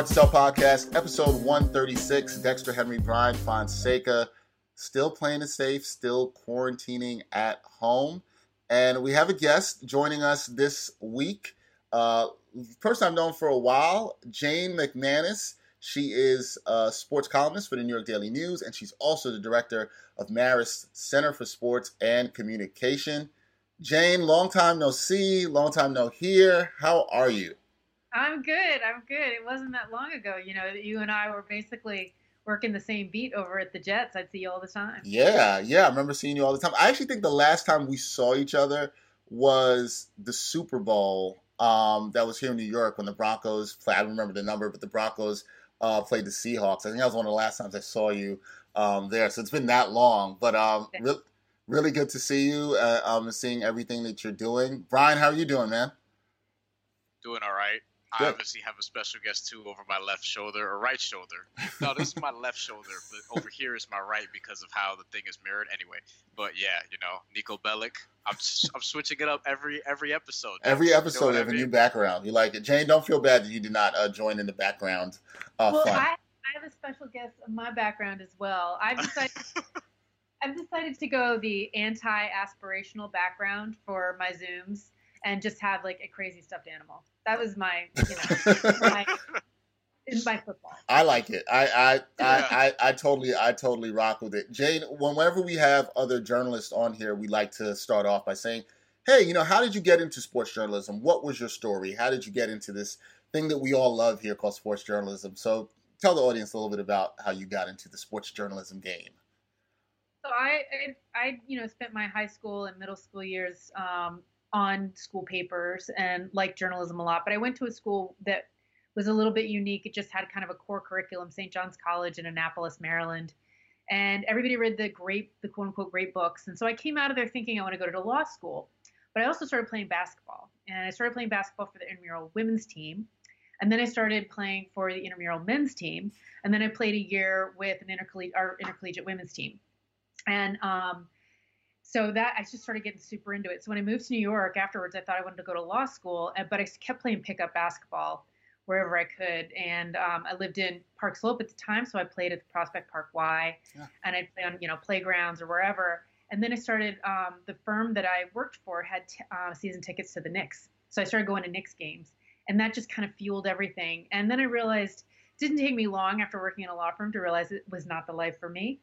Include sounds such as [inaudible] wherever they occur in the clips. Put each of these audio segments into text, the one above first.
Hard Sell podcast, episode 136. Dexter Henry Brian Fonseca, still playing it safe, still quarantining at home. And we have a guest joining us this week. Uh, person I've known for a while, Jane McManus. She is a sports columnist for the New York Daily News, and she's also the director of Marist Center for Sports and Communication. Jane, long time no see, long time no hear. How are you? I'm good. I'm good. It wasn't that long ago, you know, that you and I were basically working the same beat over at the Jets. I'd see you all the time. Yeah, yeah. I remember seeing you all the time. I actually think the last time we saw each other was the Super Bowl um, that was here in New York when the Broncos played. I don't remember the number, but the Broncos uh, played the Seahawks. I think that was one of the last times I saw you um, there. So it's been that long. But um, re- really good to see you uh, um, seeing everything that you're doing. Brian, how are you doing, man? Doing all right. I obviously have a special guest too over my left shoulder or right shoulder. No, this is my left shoulder, but over here is my right because of how the thing is mirrored. Anyway, but yeah, you know, Niko Bellic. I'm I'm switching it up every every episode. Every episode you know have I mean? a new background. You like it, Jane? Don't feel bad that you did not uh, join in the background. Uh, well, fun. I, I have a special guest of my background as well. I've decided. [laughs] I've decided to go the anti-aspirational background for my Zooms and just have like a crazy stuffed animal. That was my, [laughs] you know, my, my football. I like it. I I, I, I, I totally I totally rock with it. Jane, whenever we have other journalists on here, we like to start off by saying, Hey, you know, how did you get into sports journalism? What was your story? How did you get into this thing that we all love here called sports journalism? So tell the audience a little bit about how you got into the sports journalism game. So I, I, I, you know, spent my high school and middle school years um, on school papers and liked journalism a lot. But I went to a school that was a little bit unique. It just had kind of a core curriculum, St. John's College in Annapolis, Maryland. And everybody read the great, the quote unquote great books. And so I came out of there thinking I want to go to law school. But I also started playing basketball. And I started playing basketball for the intramural women's team. And then I started playing for the intramural men's team. And then I played a year with an intercollegiate, our intercollegiate women's team. And um, so that I just started getting super into it. So when I moved to New York afterwards, I thought I wanted to go to law school, but I kept playing pickup basketball wherever I could. And um, I lived in Park Slope at the time, so I played at the Prospect Park Y, yeah. and I'd play on you know playgrounds or wherever. And then I started. Um, the firm that I worked for had t- uh, season tickets to the Knicks, so I started going to Knicks games, and that just kind of fueled everything. And then I realized it didn't take me long after working in a law firm to realize it was not the life for me.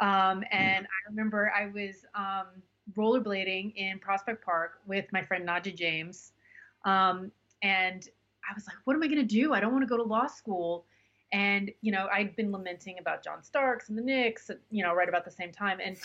Um, mm. and I remember I was um, rollerblading in Prospect Park with my friend Naja James. Um, and I was like, what am I going to do? I don't want to go to law school. And, you know, I'd been lamenting about John Starks and the Knicks, you know, right about the same time. And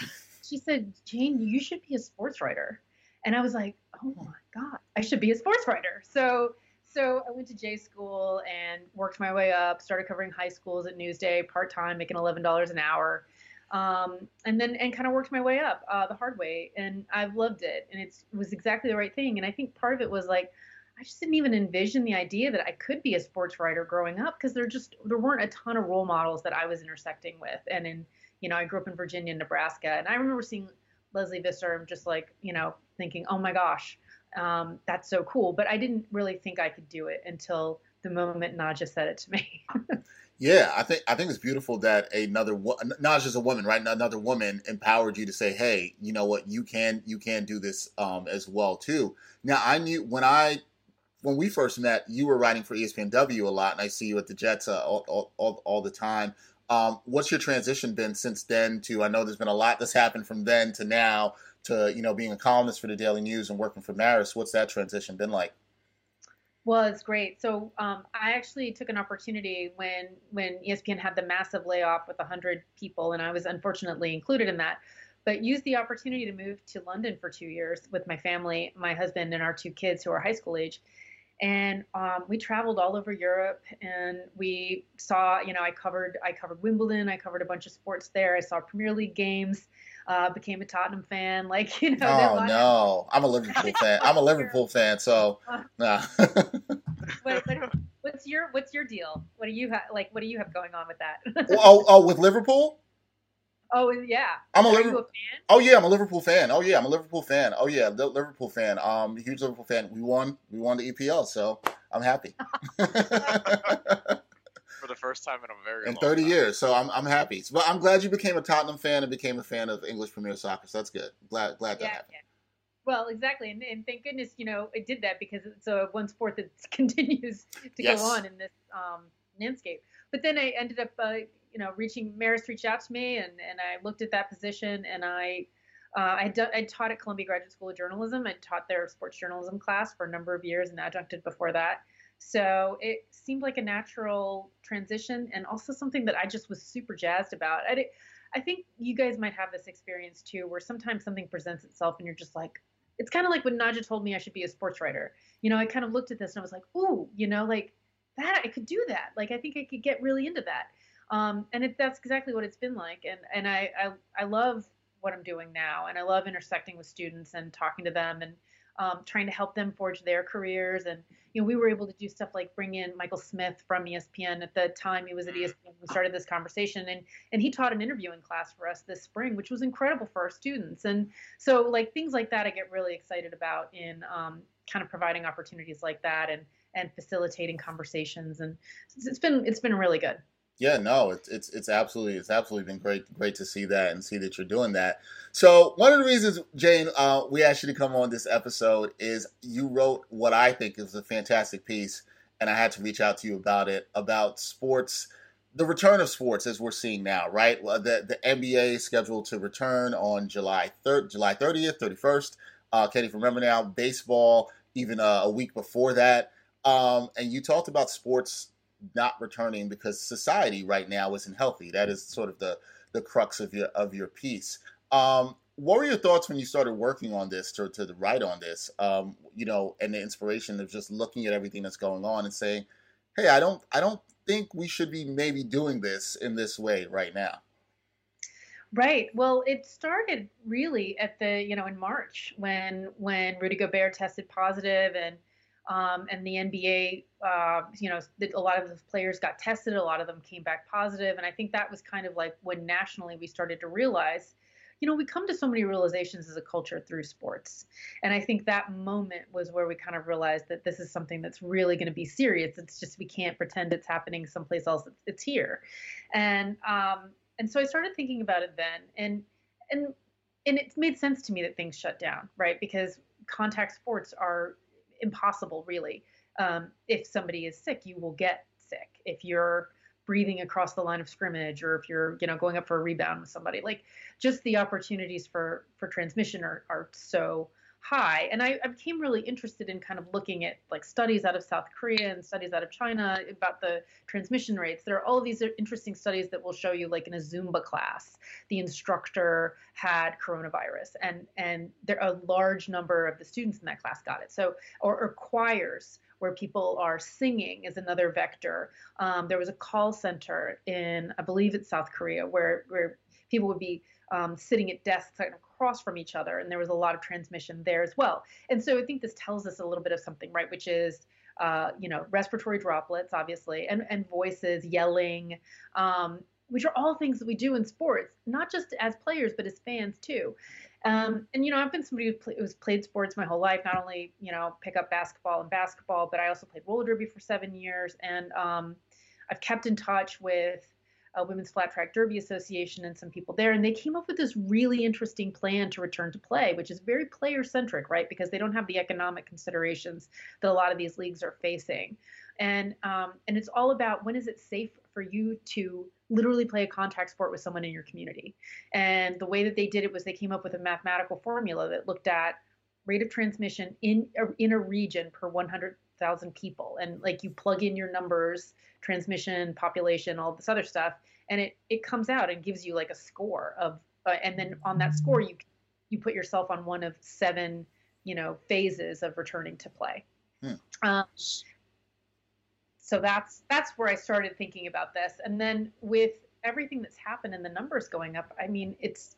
she said, Jane, you should be a sports writer. And I was like, oh my God, I should be a sports writer. So, so I went to J school and worked my way up, started covering high schools at Newsday part time, making $11 an hour um, and then and kind of worked my way up uh, the hard way and i've loved it and it was exactly the right thing and i think part of it was like i just didn't even envision the idea that i could be a sports writer growing up because there just there weren't a ton of role models that i was intersecting with and in you know i grew up in virginia and nebraska and i remember seeing lesley visser and just like you know thinking oh my gosh um, that's so cool. But I didn't really think I could do it until the moment Nadja said it to me. [laughs] yeah, I think I think it's beautiful that another not just a woman, right? Another woman empowered you to say, "Hey, you know what? You can you can do this um, as well too." Now, I knew when I when we first met, you were writing for ESPNW a lot, and I see you at the Jets uh, all, all, all, all the time. Um, what's your transition been since then to? I know there's been a lot that's happened from then to now to you know being a columnist for the Daily News and working for Marist. What's that transition been like? Well, it's great. So um, I actually took an opportunity when when ESPN had the massive layoff with 100 people, and I was unfortunately included in that. But used the opportunity to move to London for two years with my family, my husband, and our two kids who are high school age and um, we traveled all over Europe and we saw you know I covered I covered Wimbledon I covered a bunch of sports there I saw Premier League games uh, became a Tottenham fan [laughs] like you know oh no I'm a Liverpool [laughs] fan I'm a Liverpool fan so [laughs] nah. what, what, what's your what's your deal what do you have like what do you have going on with that oh oh with Liverpool Oh yeah. I'm a Liverpool fan. Oh yeah, I'm a Liverpool fan. Oh yeah, I'm a Liverpool fan. Oh yeah, Liverpool fan. Um, huge Liverpool fan. We won. We won the EPL, so I'm happy. For the first time in a very in 30 time. years, so I'm I'm happy. But I'm glad you became a Tottenham fan and became a fan of English Premier Soccer. So that's good. Glad glad that yeah, happened. Yeah. Well, exactly, and, and, thank goodness you know it did that because it's a one sport that [laughs] continues to yes. go on in this um, landscape. But then I ended up uh, you know, reaching Marist reached out to me, and and I looked at that position, and I. Uh, I, I taught at Columbia Graduate School of Journalism. I taught their sports journalism class for a number of years and adjuncted before that. So it seemed like a natural transition and also something that I just was super jazzed about. I, I think you guys might have this experience too, where sometimes something presents itself and you're just like, it's kind of like when Naja told me I should be a sports writer. You know, I kind of looked at this and I was like, ooh, you know, like that, I could do that. Like, I think I could get really into that. Um, and it, that's exactly what it's been like. And and I, I I love what I'm doing now, and I love intersecting with students and talking to them and um, trying to help them forge their careers. And you know, we were able to do stuff like bring in Michael Smith from ESPN at the time he was at ESPN. We started this conversation, and and he taught an interviewing class for us this spring, which was incredible for our students. And so, like things like that, I get really excited about in um, kind of providing opportunities like that and and facilitating conversations. And it's been it's been really good. Yeah, no, it's it's it's absolutely it's absolutely been great great to see that and see that you're doing that. So one of the reasons, Jane, uh, we asked you to come on this episode is you wrote what I think is a fantastic piece, and I had to reach out to you about it about sports, the return of sports as we're seeing now, right? The the NBA is scheduled to return on July third, July thirtieth, thirty first. Uh, can't remember now. Baseball, even uh, a week before that. Um, and you talked about sports not returning because society right now isn't healthy. That is sort of the the crux of your of your piece. Um, what were your thoughts when you started working on this to, to write on this? Um, you know, and the inspiration of just looking at everything that's going on and saying, "Hey, I don't, I don't think we should be maybe doing this in this way right now." Right. Well, it started really at the you know in March when when Rudy Gobert tested positive and um, and the NBA, uh, you know, a lot of the players got tested, a lot of them came back positive, and I think that was kind of like when nationally we started to realize, you know, we come to so many realizations as a culture through sports, and I think that moment was where we kind of realized that this is something that's really going to be serious. It's just we can't pretend it's happening someplace else; it's, it's here, and um, and so I started thinking about it then, and and and it made sense to me that things shut down, right? Because contact sports are impossible, really. Um, if somebody is sick, you will get sick. If you're breathing across the line of scrimmage, or if you're, you know, going up for a rebound with somebody, like just the opportunities for for transmission are are so high. And I, I, became really interested in kind of looking at like studies out of South Korea and studies out of China about the transmission rates. There are all of these interesting studies that will show you like in a Zumba class, the instructor had coronavirus and and there a large number of the students in that class got it. So or, or choirs where people are singing is another vector. Um, there was a call center in I believe it's South Korea where where people would be um, sitting at desks across from each other, and there was a lot of transmission there as well. And so I think this tells us a little bit of something, right? Which is, uh, you know, respiratory droplets, obviously, and and voices, yelling, um, which are all things that we do in sports, not just as players, but as fans too. Um, and you know, I've been somebody who's, play, who's, played sports my whole life. Not only you know pick up basketball and basketball, but I also played roller derby for seven years, and um, I've kept in touch with uh, Women's Flat Track Derby Association and some people there, and they came up with this really interesting plan to return to play, which is very player centric, right? Because they don't have the economic considerations that a lot of these leagues are facing, and um, and it's all about when is it safe for you to literally play a contact sport with someone in your community. And the way that they did it was they came up with a mathematical formula that looked at rate of transmission in in a region per 100,000 people, and like you plug in your numbers, transmission, population, all this other stuff, and it it comes out and gives you like a score of, uh, and then on that score you you put yourself on one of seven you know phases of returning to play. Hmm. Um, so that's that's where I started thinking about this. And then with everything that's happened and the numbers going up, I mean, it's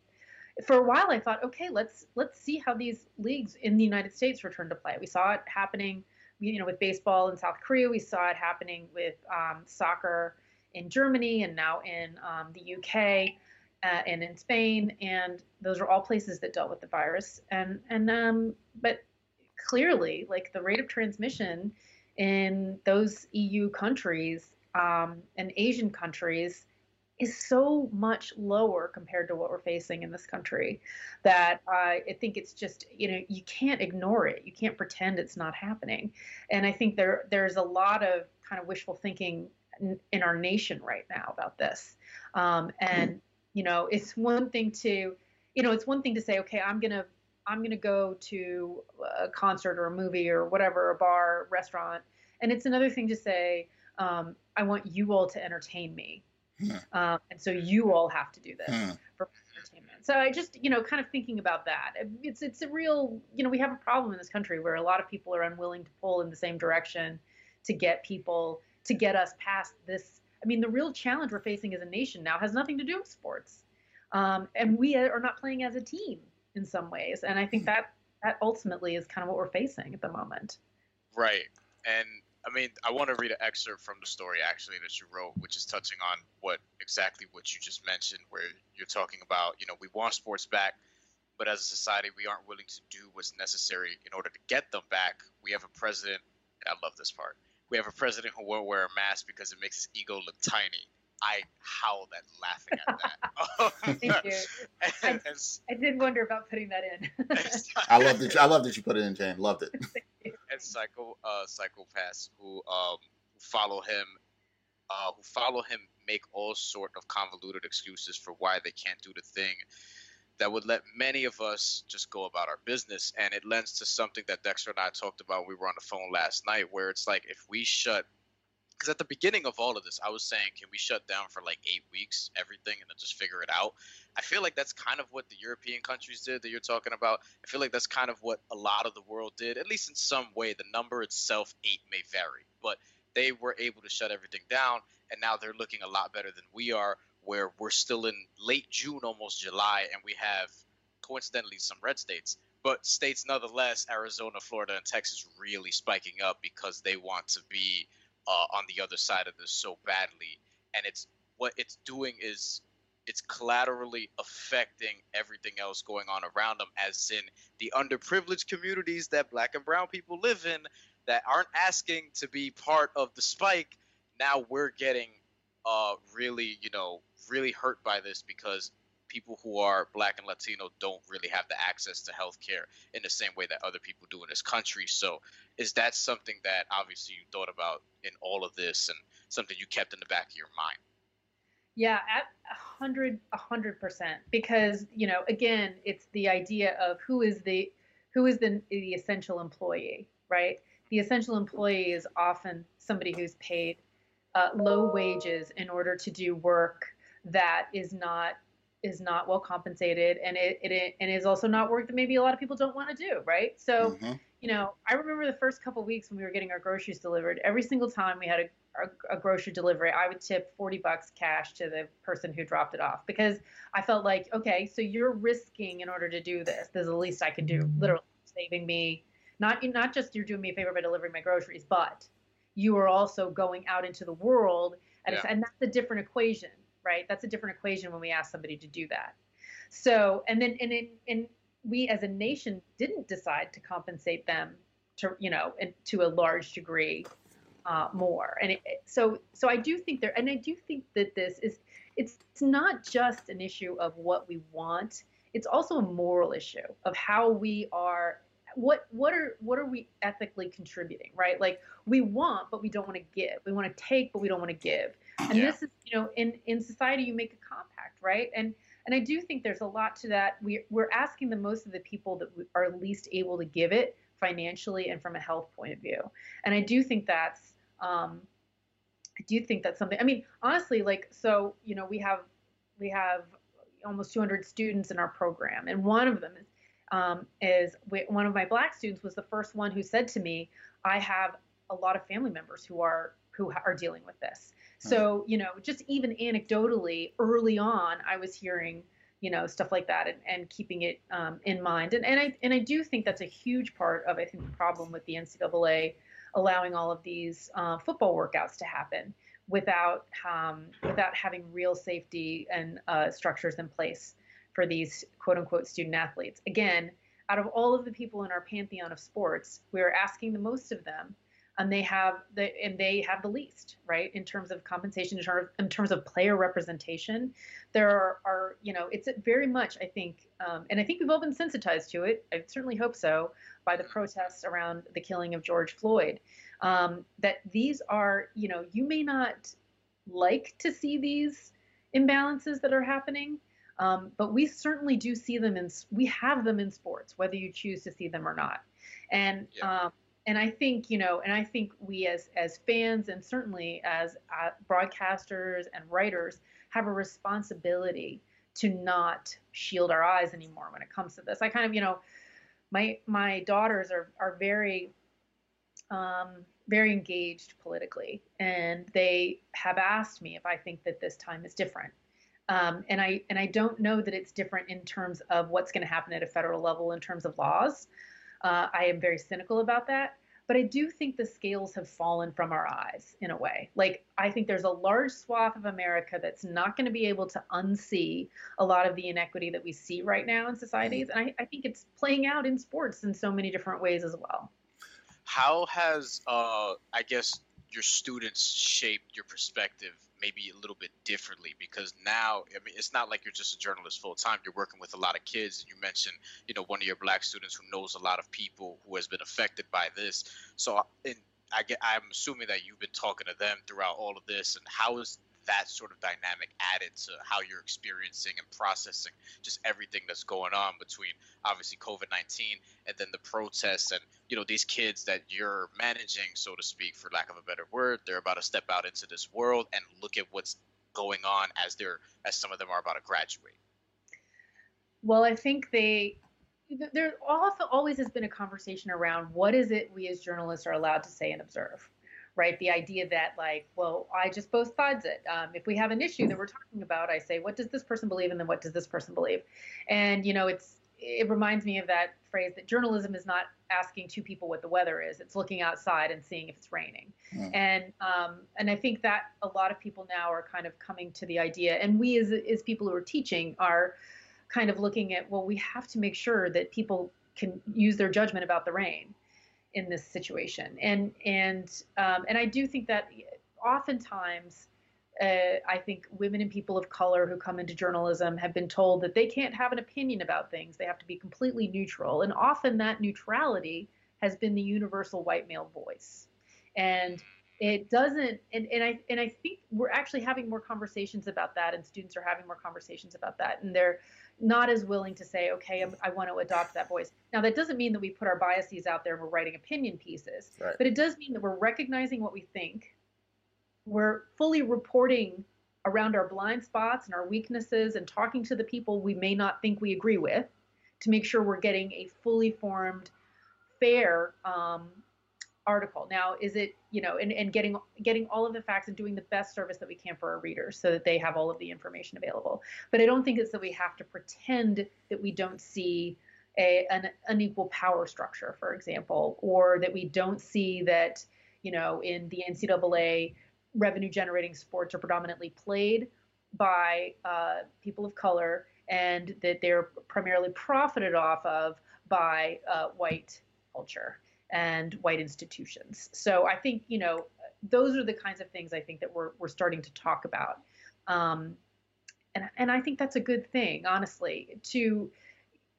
for a while I thought, okay, let's let's see how these leagues in the United States return to play. We saw it happening, you know, with baseball in South Korea. We saw it happening with um, soccer in Germany and now in um, the UK. Uh, and in Spain, and those are all places that dealt with the virus. And and um, but clearly, like the rate of transmission in those EU countries um, and Asian countries is so much lower compared to what we're facing in this country that uh, I think it's just you know you can't ignore it. You can't pretend it's not happening. And I think there there's a lot of kind of wishful thinking in, our nation right now about this. Um, and you know it's one thing to you know it's one thing to say okay I'm gonna I'm going to go to a concert or a movie or whatever, a bar, restaurant. And it's another thing to say, um, I want you all to entertain me. Hmm. Um, and so you all have to do this hmm. for entertainment. So I just, you know, kind of thinking about that. It's it's a real, you know, we have a problem in this country where a lot of people are unwilling to pull in the same direction to get people to get us past this. I mean, the real challenge we're facing as a nation now has nothing to do with sports, um, and we are not playing as a team in some ways. And I think that that ultimately is kind of what we're facing at the moment. Right. And I mean, I want to read an excerpt from the story actually that you wrote, which is touching on what exactly what you just mentioned, where you're talking about, you know, we want sports back, but as a society, we aren't willing to do what's necessary in order to get them back. We have a president. I love this part. We have a president who won't wear a mask because it makes his ego look tiny. I howled at laughing at that. [laughs] Thank you. [laughs] and, I, I, did wonder about putting that in. [laughs] I love that. You, I love that you put it in, Jane. Loved it. and psycho uh, psychopaths who um, follow him, uh, who follow him, make all sort of convoluted excuses for why they can't do the thing that would let many of us just go about our business. And it lends to something that Dexter and I talked about. We were on the phone last night, where it's like if we shut because at the beginning of all of this, I was saying, can we shut down for like eight weeks, everything, and then just figure it out? I feel like that's kind of what the European countries did that you're talking about. I feel like that's kind of what a lot of the world did, at least in some way. The number itself, eight, may vary, but they were able to shut everything down, and now they're looking a lot better than we are, where we're still in late June, almost July, and we have coincidentally some red states but states nonetheless arizona florida and texas really spiking up because they want to be uh, on the other side of this so badly, and it's what it's doing is it's collaterally affecting everything else going on around them, as in the underprivileged communities that black and brown people live in that aren't asking to be part of the spike. Now we're getting uh, really, you know, really hurt by this because people who are black and Latino don't really have the access to healthcare in the same way that other people do in this country. So, is that something that obviously you thought about in all of this and something you kept in the back of your mind? Yeah, at a hundred, a hundred percent. Because you know, again, it's the idea of who is the who is the the essential employee, right? The essential employee is often somebody who's paid uh, low wages in order to do work that is not is not well compensated and it, it and is also not work that maybe a lot of people don't want to do right so mm-hmm. you know i remember the first couple weeks when we were getting our groceries delivered every single time we had a, a, a, grocery delivery i would tip 40 bucks cash to the person who dropped it off because i felt like okay so you're risking in order to do this is the least i can do literally saving me not not just you're doing me a favor by delivering my groceries but you are also going out into the world and, yeah. and that's a different equation right? That's a different equation when we ask somebody to do that. So, and then, and, in, and we as a nation didn't decide to compensate them to, you know, and to a large degree uh, more. And it, so, so I do think there, and I do think that this is, it's, it's not just an issue of what we want. It's also a moral issue of how we are what what are what are we ethically contributing right like we want but we don't want to give we want to take but we don't want to give and yeah. this is you know in in society you make a compact right and and I do think there's a lot to that. We, we're asking the most of the people that are least able to give it financially and from a health point of view. And I do think that's, um, I do think that's something. I mean, honestly, like so, you know, we have we have almost 200 students in our program, and one of them is um, is one of my black students was the first one who said to me, "I have a lot of family members who are who are dealing with this." So, you know, just even anecdotally early on, I was hearing, you know, stuff like that and, and keeping it um, in mind. And, and I and I do think that's a huge part of I think the problem with the NCAA allowing all of these uh, football workouts to happen without um, without having real safety and uh, structures in place for these quote unquote student athletes. Again, out of all of the people in our pantheon of sports, we are asking the most of them and they have the and they have the least right in terms of compensation in terms of, in terms of player representation. There are, are you know it's very much i think um, and i think we've all been sensitized to it. I certainly hope so by the protests around the killing of george floyd. Um, that these are you know you may not like to see these imbalances that are happening um, but we certainly do see them in we have them in sports whether you choose to see them or not. And yeah. um, and I think you know, and I think we as as fans and certainly as uh, broadcasters and writers have a responsibility to not shield our eyes anymore when it comes to this. I kind of you know, my my daughters are are very um, very engaged politically, and they have asked me if I think that this time is different. Um, and I and I don't know that it's different in terms of what's going to happen at a federal level in terms of laws. Uh, I am very cynical about that. But I do think the scales have fallen from our eyes in a way. Like, I think there's a large swath of America that's not going to be able to unsee a lot of the inequity that we see right now in societies. And I, I think it's playing out in sports in so many different ways as well. How has, uh, I guess, your students shaped your perspective maybe a little bit differently because now I mean it's not like you're just a journalist full time you're working with a lot of kids. And you mentioned you know one of your black students who knows a lot of people who has been affected by this. So and I get I'm assuming that you've been talking to them throughout all of this and how is that sort of dynamic added to how you're experiencing and processing just everything that's going on between obviously COVID 19 and then the protests and you know these kids that you're managing, so to speak, for lack of a better word, they're about to step out into this world and look at what's going on as they're as some of them are about to graduate. Well, I think they there also always has been a conversation around what is it we as journalists are allowed to say and observe right? The idea that like, well, I just both sides it. Um, if we have an issue that we're talking about, I say, what does this person believe, and then what does this person believe? And you know, it's it reminds me of that phrase that journalism is not asking two people what the weather is; it's looking outside and seeing if it's raining. Mm. And um, and I think that a lot of people now are kind of coming to the idea, and we as as people who are teaching are kind of looking at, well, we have to make sure that people can use their judgment about the rain in this situation. And and um, and I do think that oftentimes. Uh, I think women and people of color who come into journalism have been told that they can't have an opinion about things. They have to be completely neutral. And often that neutrality has been the universal white male voice. And it doesn't and, and I and I think we're actually having more conversations about that and students are having more conversations about that. And they're not as willing to say, okay, I'm, i want to adopt that voice. Now, that doesn't mean that we put our biases out there and we're writing opinion pieces, right. but it does mean that we're recognizing what we think. We're fully reporting around our blind spots and our weaknesses and talking to the people we may not think we agree with to make sure we're getting a fully formed, fair um, article. Now, is it, you know, and, and getting getting all of the facts and doing the best service that we can for our readers so that they have all of the information available. But I don't think it's that we have to pretend that we don't see a, an unequal power structure, for example, or that we don't see that, you know, in the NCAA revenue generating sports are predominantly played by uh, people of color and that they're primarily profited off of by uh, white culture and white institutions. So I think you know those are the kinds of things I think that we're we're starting to talk about, um, and and I think that's a good thing, honestly, to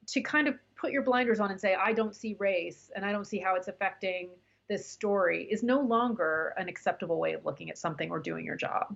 to kind of put your blinders on and say I don't see race and I don't see how it's affecting this story is no longer an acceptable way of looking at something or doing your job.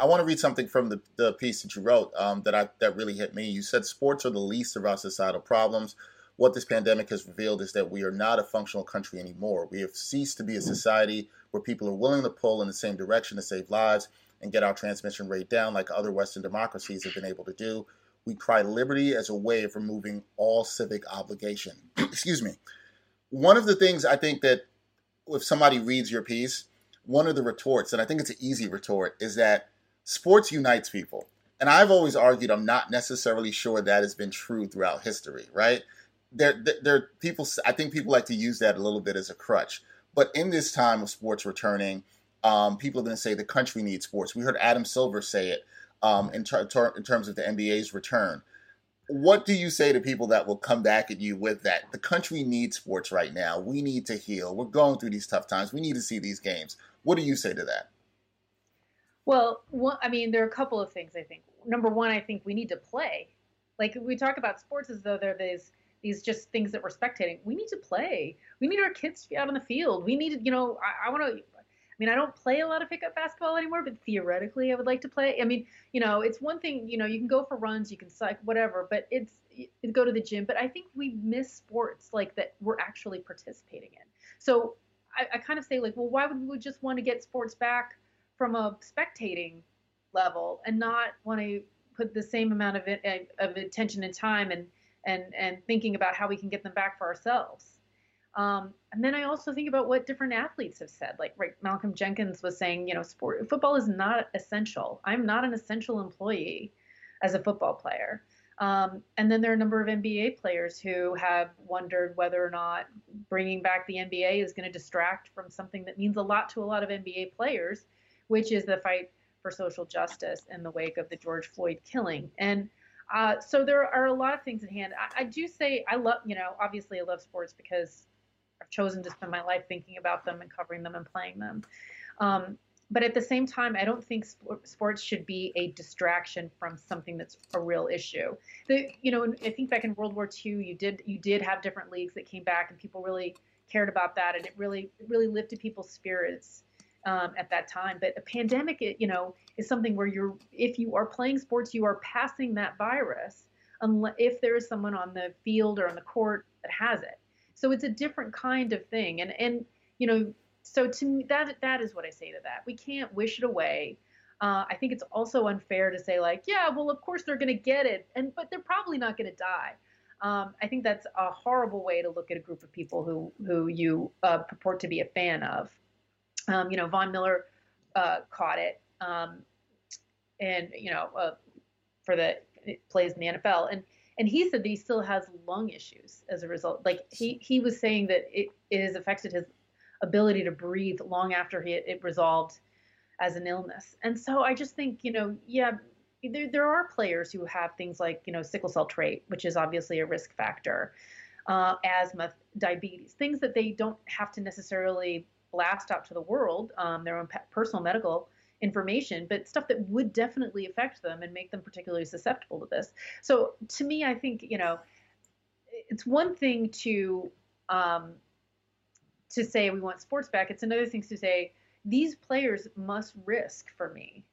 I want to read something from the, the piece that you wrote um, that I that really hit me. You said sports are the least of our societal problems. What this pandemic has revealed is that we are not a functional country anymore. We have ceased to be a society where people are willing to pull in the same direction to save lives and get our transmission rate down like other Western democracies have been able to do. We cry liberty as a way of removing all civic obligation. [clears throat] Excuse me. One of the things I think that if somebody reads your piece, one of the retorts, and I think it's an easy retort, is that sports unites people. And I've always argued I'm not necessarily sure that has been true throughout history, right? There, there, people. I think people like to use that a little bit as a crutch. But in this time of sports returning, um, people are going to say the country needs sports. We heard Adam Silver say it um, in, ter- ter- in terms of the NBA's return. What do you say to people that will come back at you with that? The country needs sports right now. We need to heal. We're going through these tough times. We need to see these games. What do you say to that? Well, I mean, there are a couple of things I think. Number one, I think we need to play. Like we talk about sports as though they're these these just things that we're spectating. We need to play. We need our kids to be out on the field. We need, you know, I, I want to. I mean, I don't play a lot of pickup basketball anymore, but theoretically, I would like to play. I mean, you know, it's one thing, you know, you can go for runs, you can cycle, whatever, but it's go to the gym. But I think we miss sports like that we're actually participating in. So I, I kind of say like, well, why would we just want to get sports back? From a spectating level and not want to put the same amount of it, of attention and time and and and thinking about how we can get them back for ourselves. Um, and then I also think about what different athletes have said. Like right, Malcolm Jenkins was saying, you know, sport football is not essential. I'm not an essential employee as a football player. Um, and then there are a number of NBA players who have wondered whether or not bringing back the NBA is going to distract from something that means a lot to a lot of NBA players, which is the fight for social justice in the wake of the George Floyd killing. And uh, so there are a lot of things at hand. I, I, do say I love, you know, obviously I love sports because I've chosen to spend my life thinking about them and covering them and playing them. Um, but at the same time, I don't think sports should be a distraction from something that's a real issue. The, you know, I think back in World War II, you did you did have different leagues that came back, and people really cared about that, and it really it really lifted people's spirits um, at that time. But a pandemic, you know, is something where you're, if you are playing sports, you are passing that virus, unless, if there is someone on the field or on the court that has it. So it's a different kind of thing. And, and, you know, so to me, that, that is what I say to that. We can't wish it away. Uh, I think it's also unfair to say like, yeah, well, of course they're going to get it, and but they're probably not going to die. Um, I think that's a horrible way to look at a group of people who who you uh, purport to be a fan of. Um, you know, Von Miller uh, caught it, um, and you know, uh, for the plays in the NFL, and and he said that he still has lung issues as a result. Like he he was saying that it, it has affected his ability to breathe long after he, it resolved as an illness. And so I just think, you know, yeah, there, there are players who have things like, you know, sickle cell trait, which is obviously a risk factor, uh, asthma, diabetes, things that they don't have to necessarily blast out to the world um, their own personal medical information, but stuff that would definitely affect them and make them particularly susceptible to this. So to me, I think you know, it's one thing to um, to say we want sports back. It's another thing to say these players must risk for me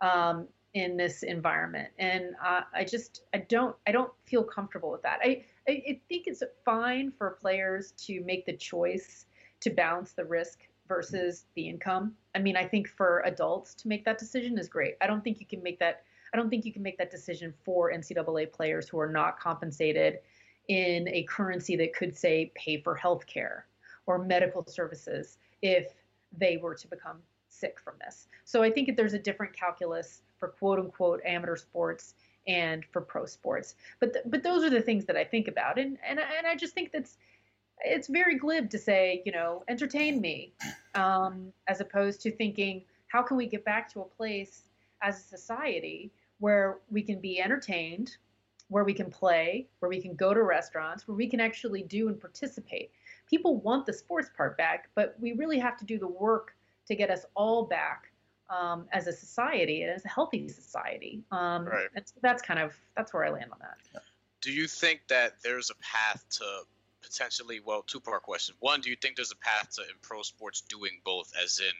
um, in this environment, and uh, I just I don't I don't feel comfortable with that. I I think it's fine for players to make the choice to balance the risk versus the income. I mean, I think for adults to make that decision is great. I don't think you can make that I don't think you can make that decision for NCAA players who are not compensated in a currency that could say pay for health care or medical services if they were to become sick from this. So I think that there's a different calculus for quote unquote amateur sports and for pro sports. But th- but those are the things that I think about, and and and I just think that's it's very glib to say you know entertain me, um, as opposed to thinking how can we get back to a place as a society where we can be entertained, where we can play, where we can go to restaurants, where we can actually do and participate. People want the sports part back, but we really have to do the work to get us all back um, as a society and as a healthy society. Um, right. And that's kind of that's where I land on that. Do you think that there's a path to potentially? Well, two part question. One, do you think there's a path to in pro sports doing both, as in,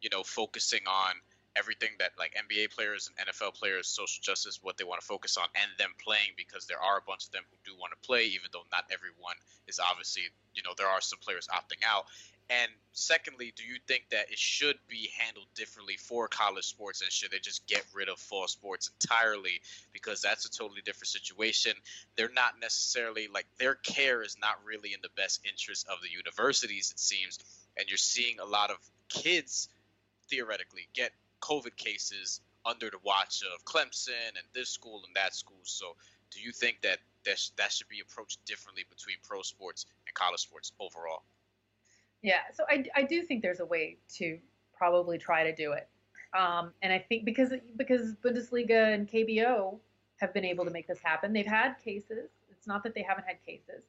you know, focusing on everything that like NBA players and NFL players, social justice, what they want to focus on, and them playing because there are a bunch of them who do want to play, even though not everyone is obviously, you know, there are some players opting out. And secondly, do you think that it should be handled differently for college sports and should they just get rid of fall sports entirely because that's a totally different situation? They're not necessarily like their care is not really in the best interest of the universities, it seems. And you're seeing a lot of kids theoretically get COVID cases under the watch of Clemson and this school and that school. So, do you think that that, sh- that should be approached differently between pro sports and college sports overall? Yeah, so I, I do think there's a way to probably try to do it. Um, and I think because because Bundesliga and KBO have been able to make this happen, they've had cases. It's not that they haven't had cases,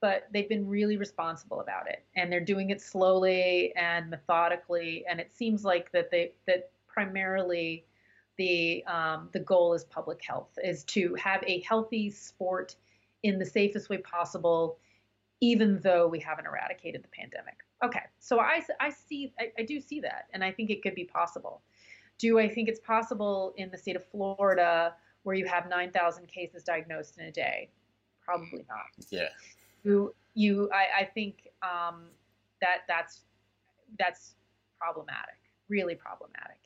but they've been really responsible about it, and they're doing it slowly and methodically. And it seems like that they that primarily the um, the goal is public health, is to have a healthy sport in the safest way possible, even though we haven't eradicated the pandemic. Okay, so I, I see, I, I do see that, and I think it could be possible. Do I think it's possible in the state of Florida where you have 9,000 cases diagnosed in a day? Probably not. Yeah. You, you, I, I think um, that that's that's problematic, really problematic.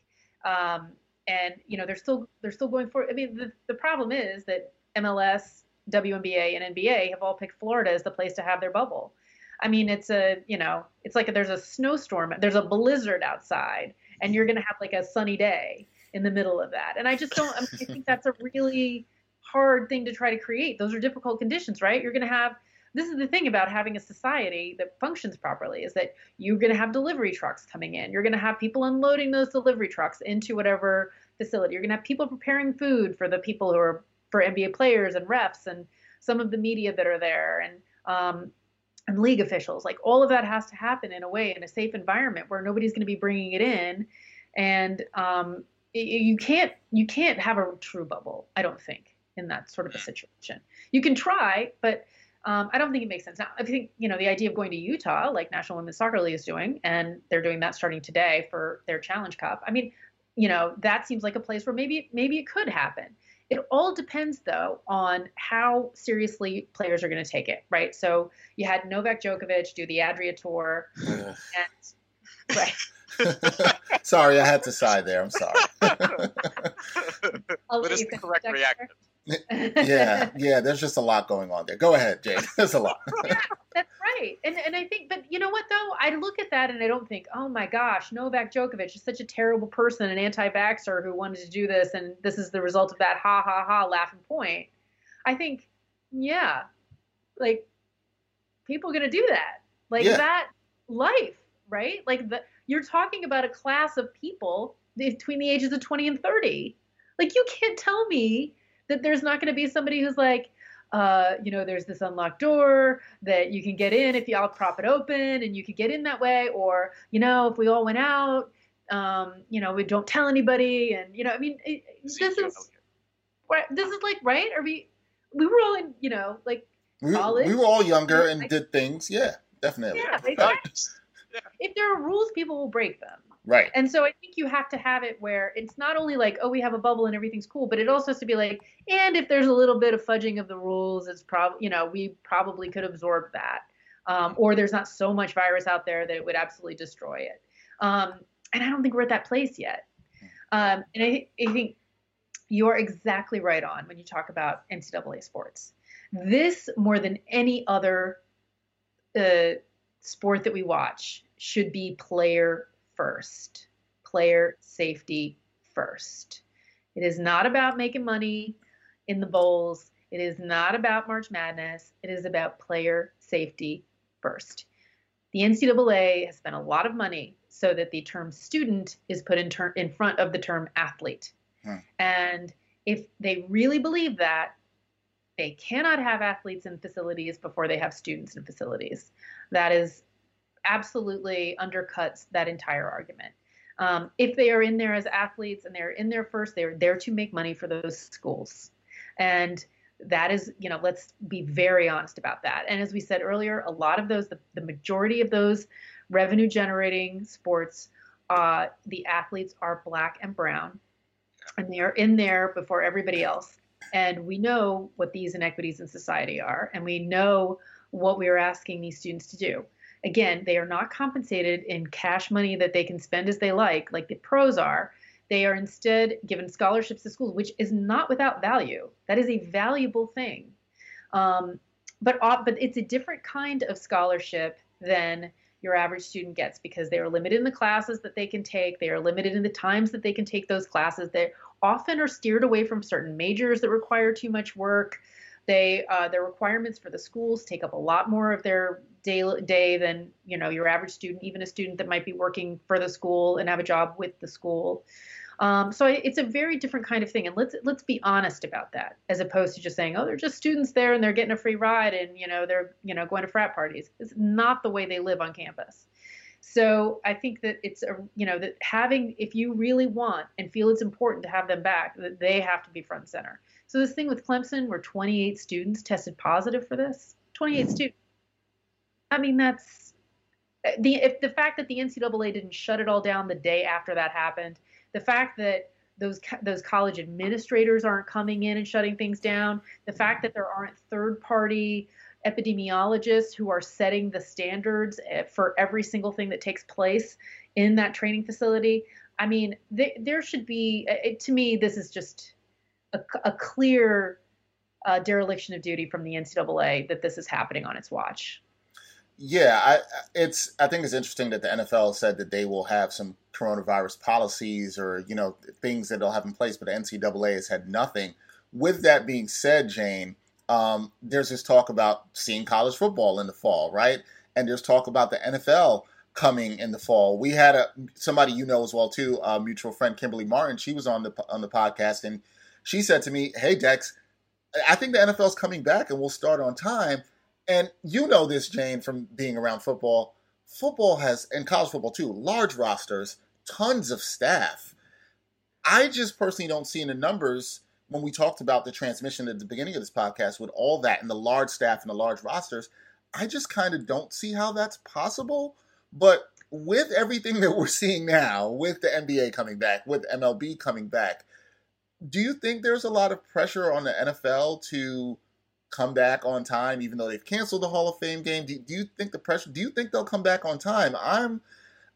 Um, and you know they're still they're still going for. I mean, the, the problem is that MLS, WNBA, and NBA have all picked Florida as the place to have their bubble. I mean, it's a, you know, it's like there's a snowstorm, there's a blizzard outside, and you're to have like a sunny day in the middle of that. And I just don't, I, mean, I think that's a really hard thing to try to create. Those are difficult conditions, right? You're to have, this is the thing about having a society that functions properly is that you're going to have delivery trucks coming in. You're going to have people unloading those delivery trucks into whatever facility. You're going to have people preparing food for the people who are for NBA players and refs and some of the media that are there. And um, and league officials. Like all of that has to happen in a way in a safe environment where nobody's going to be bringing it in, and um, you can't you can't have a true bubble. I don't think in that sort of a situation. You can try, but um, I don't think it makes sense. Now, I think you know the idea of going to Utah, like National Women's Soccer League is doing, and they're doing that starting today for their Challenge Cup. I mean, you know, that seems like a place where maybe maybe it could happen. It all depends, though, on how seriously players are going to take it, right? So you had Novak Djokovic do the Adria Tour, and, [laughs] right. sorry, I had to sigh there. I'm sorry. [laughs] but it's the correct reaction yeah, [laughs] yeah. There's just a lot going on there. Go ahead, Jade. [laughs] There's a lot. [laughs] yeah, that's right. And and I think, but you know what though? I look at that and I don't think, oh my gosh, Novak Djokovic is such a terrible person, an anti-vaxxer who wanted to do this, and this is the result of that ha ha ha laughing point. I think, yeah, like people are gonna do that, like yeah. that life, right? Like the you're talking about a class of people between the ages of 20 and 30. Like you can't tell me that there's not going to be somebody who's like, uh, you know, there's this unlocked door that you can get in if you all prop it open and you could get in that way. Or, you know, if we all went out, um, you know, we don't tell anybody. And, you know, I mean, it, this is, right, this is like, right? Are we, we were all in, you know, like we, college. We were all younger and did things. Yeah, definitely. Yeah, [laughs] exactly. If there are rules, people will break them. Right. And so I think you have to have it where it's not only like, oh, we have a bubble and everything's cool, but it also has to be like, and if there's a little bit of fudging of the rules, it's probably, you know, we probably could absorb that. Um, or there's not so much virus out there that it would absolutely destroy it. Um, and I don't think we're at that place yet. Um, and I, I think you're exactly right on when you talk about NCAA sports. This, more than any other uh, sport that we watch, should be player first, player safety first. It is not about making money in the bowls. It is not about March Madness. It is about player safety first. The NCAA has spent a lot of money so that the term student is put in, ter- in front of the term athlete. Hmm. And if they really believe that, they cannot have athletes in facilities before they have students in facilities. That is absolutely undercuts that entire argument. Um, if they are in there as athletes and they're in there first, they're there to make money for those schools. And that is, you know, let's be very honest about that. And as we said earlier, a lot of those, the, the majority of those revenue generating sports, uh, the athletes are black and brown, and they are in there before everybody else. And we know what these inequities in society are, and we know what we are asking these students to do. Again, they are not compensated in cash money that they can spend as they like, like the pros are. They are instead given scholarships to schools, which is not without value. That is a valuable thing. Um, but, but it's a different kind of scholarship than your average student gets because they are limited in the classes that they can take. They are limited in the times that they can take those classes. They often are steered away from certain majors that require too much work. They uh, their requirements for the schools take up a lot more of their day day than you know your average student, even a student that might be working for the school and have a job with the school. Um, so it's a very different kind of thing, and let's let's be honest about that, as opposed to just saying, oh, they're just students there and they're getting a free ride and you know they're you know going to frat parties. It's not the way they live on campus. So I think that it's a you know that having if you really want and feel it's important to have them back, that they have to be front center. So this thing with Clemson, where 28 students tested positive for this, 28 students. I mean, that's the if the fact that the NCAA didn't shut it all down the day after that happened, the fact that those those college administrators aren't coming in and shutting things down, the fact that there aren't third party epidemiologists who are setting the standards eh, for every single thing that takes place in that training facility. I mean, th- there should be, eh, it, to me, this is just a, a clear uh, dereliction of duty from the NCAA that this is happening on its watch. Yeah, I, it's. I think it's interesting that the NFL said that they will have some coronavirus policies or you know things that they'll have in place, but the NCAA has had nothing. With that being said, Jane, um, there's this talk about seeing college football in the fall, right? And there's talk about the NFL coming in the fall. We had a somebody you know as well too, a mutual friend Kimberly Martin. She was on the on the podcast and she said to me, "Hey Dex, I think the NFL's coming back and we'll start on time." And you know this, Jane, from being around football. Football has, and college football too, large rosters, tons of staff. I just personally don't see in the numbers when we talked about the transmission at the beginning of this podcast with all that and the large staff and the large rosters. I just kind of don't see how that's possible. But with everything [laughs] that we're seeing now, with the NBA coming back, with MLB coming back, do you think there's a lot of pressure on the NFL to come back on time, even though they've canceled the Hall of Fame game? Do, do you think the pressure? Do you think they'll come back on time? I'm,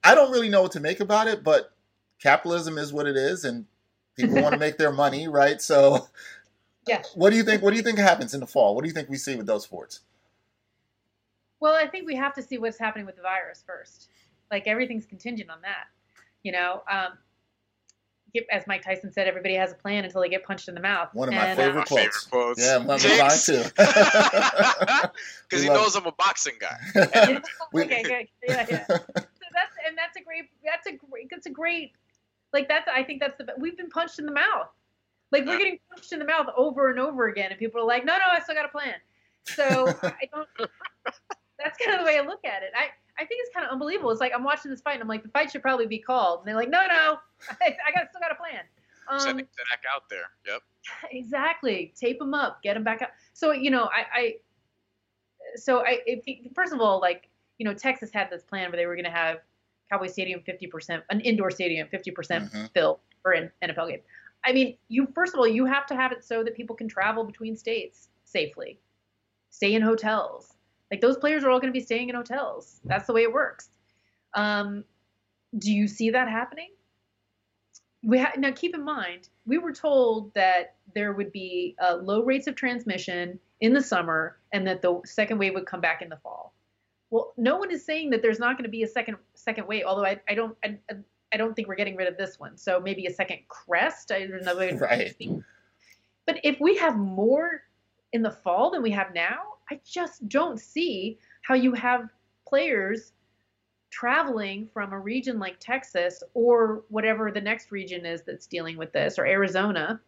I don't really know what to make about it, but capitalism is what it is, and people want to [laughs] make their money, right? So, yeah. What do you think? What do you think happens in the fall? What do you think we see with those sports? Well, I think we have to see what's happening with the virus first. Like everything's contingent on that. You know, um, as Mike Tyson said, everybody has a plan until they get punched in the mouth. One of my and, favorite, uh, quotes. favorite quotes. Yeah, one of mine too. [laughs] [laughs] Because he knows I'm a boxing guy. [laughs] okay, good. Yeah, yeah. So that's and that's a great. That's a great. That's a great. Like that's. I think that's the. We've been punched in the mouth. Like we're getting punched in the mouth over and over again, and people are like, "No, no, I still got a plan." So I don't. That's kind of the way I look at it. I I think it's kind of unbelievable. It's like I'm watching this fight, and I'm like, the fight should probably be called, and they're like, no, no, [laughs] I, I got still got a plan. Um, Sending Zach out there. Yep. [laughs] Exactly. Tape him up. Get him back up. So you know, I, I so I if, first of all, like you know, Texas had this plan where they were going to have Cowboy Stadium 50%, an indoor stadium 50% mm-hmm. filled for an NFL game. I mean, you first of all, you have to have it so that people can travel between states safely, stay in hotels, like those players are all going to be staying in hotels. That's the way it works. Um, do you see that happening? we ha- now keep in mind we were told that there would be uh, low rates of transmission in the summer and that the second wave would come back in the fall. Well, no one is saying that there's not going to be a second second wave. Although I, I don't I, I don't think we're getting rid of this one. So maybe a second crest. I don't know. [laughs] Right. But if we have more in the fall than we have now, I just don't see how you have players traveling from a region like Texas or whatever the next region is that's dealing with this or Arizona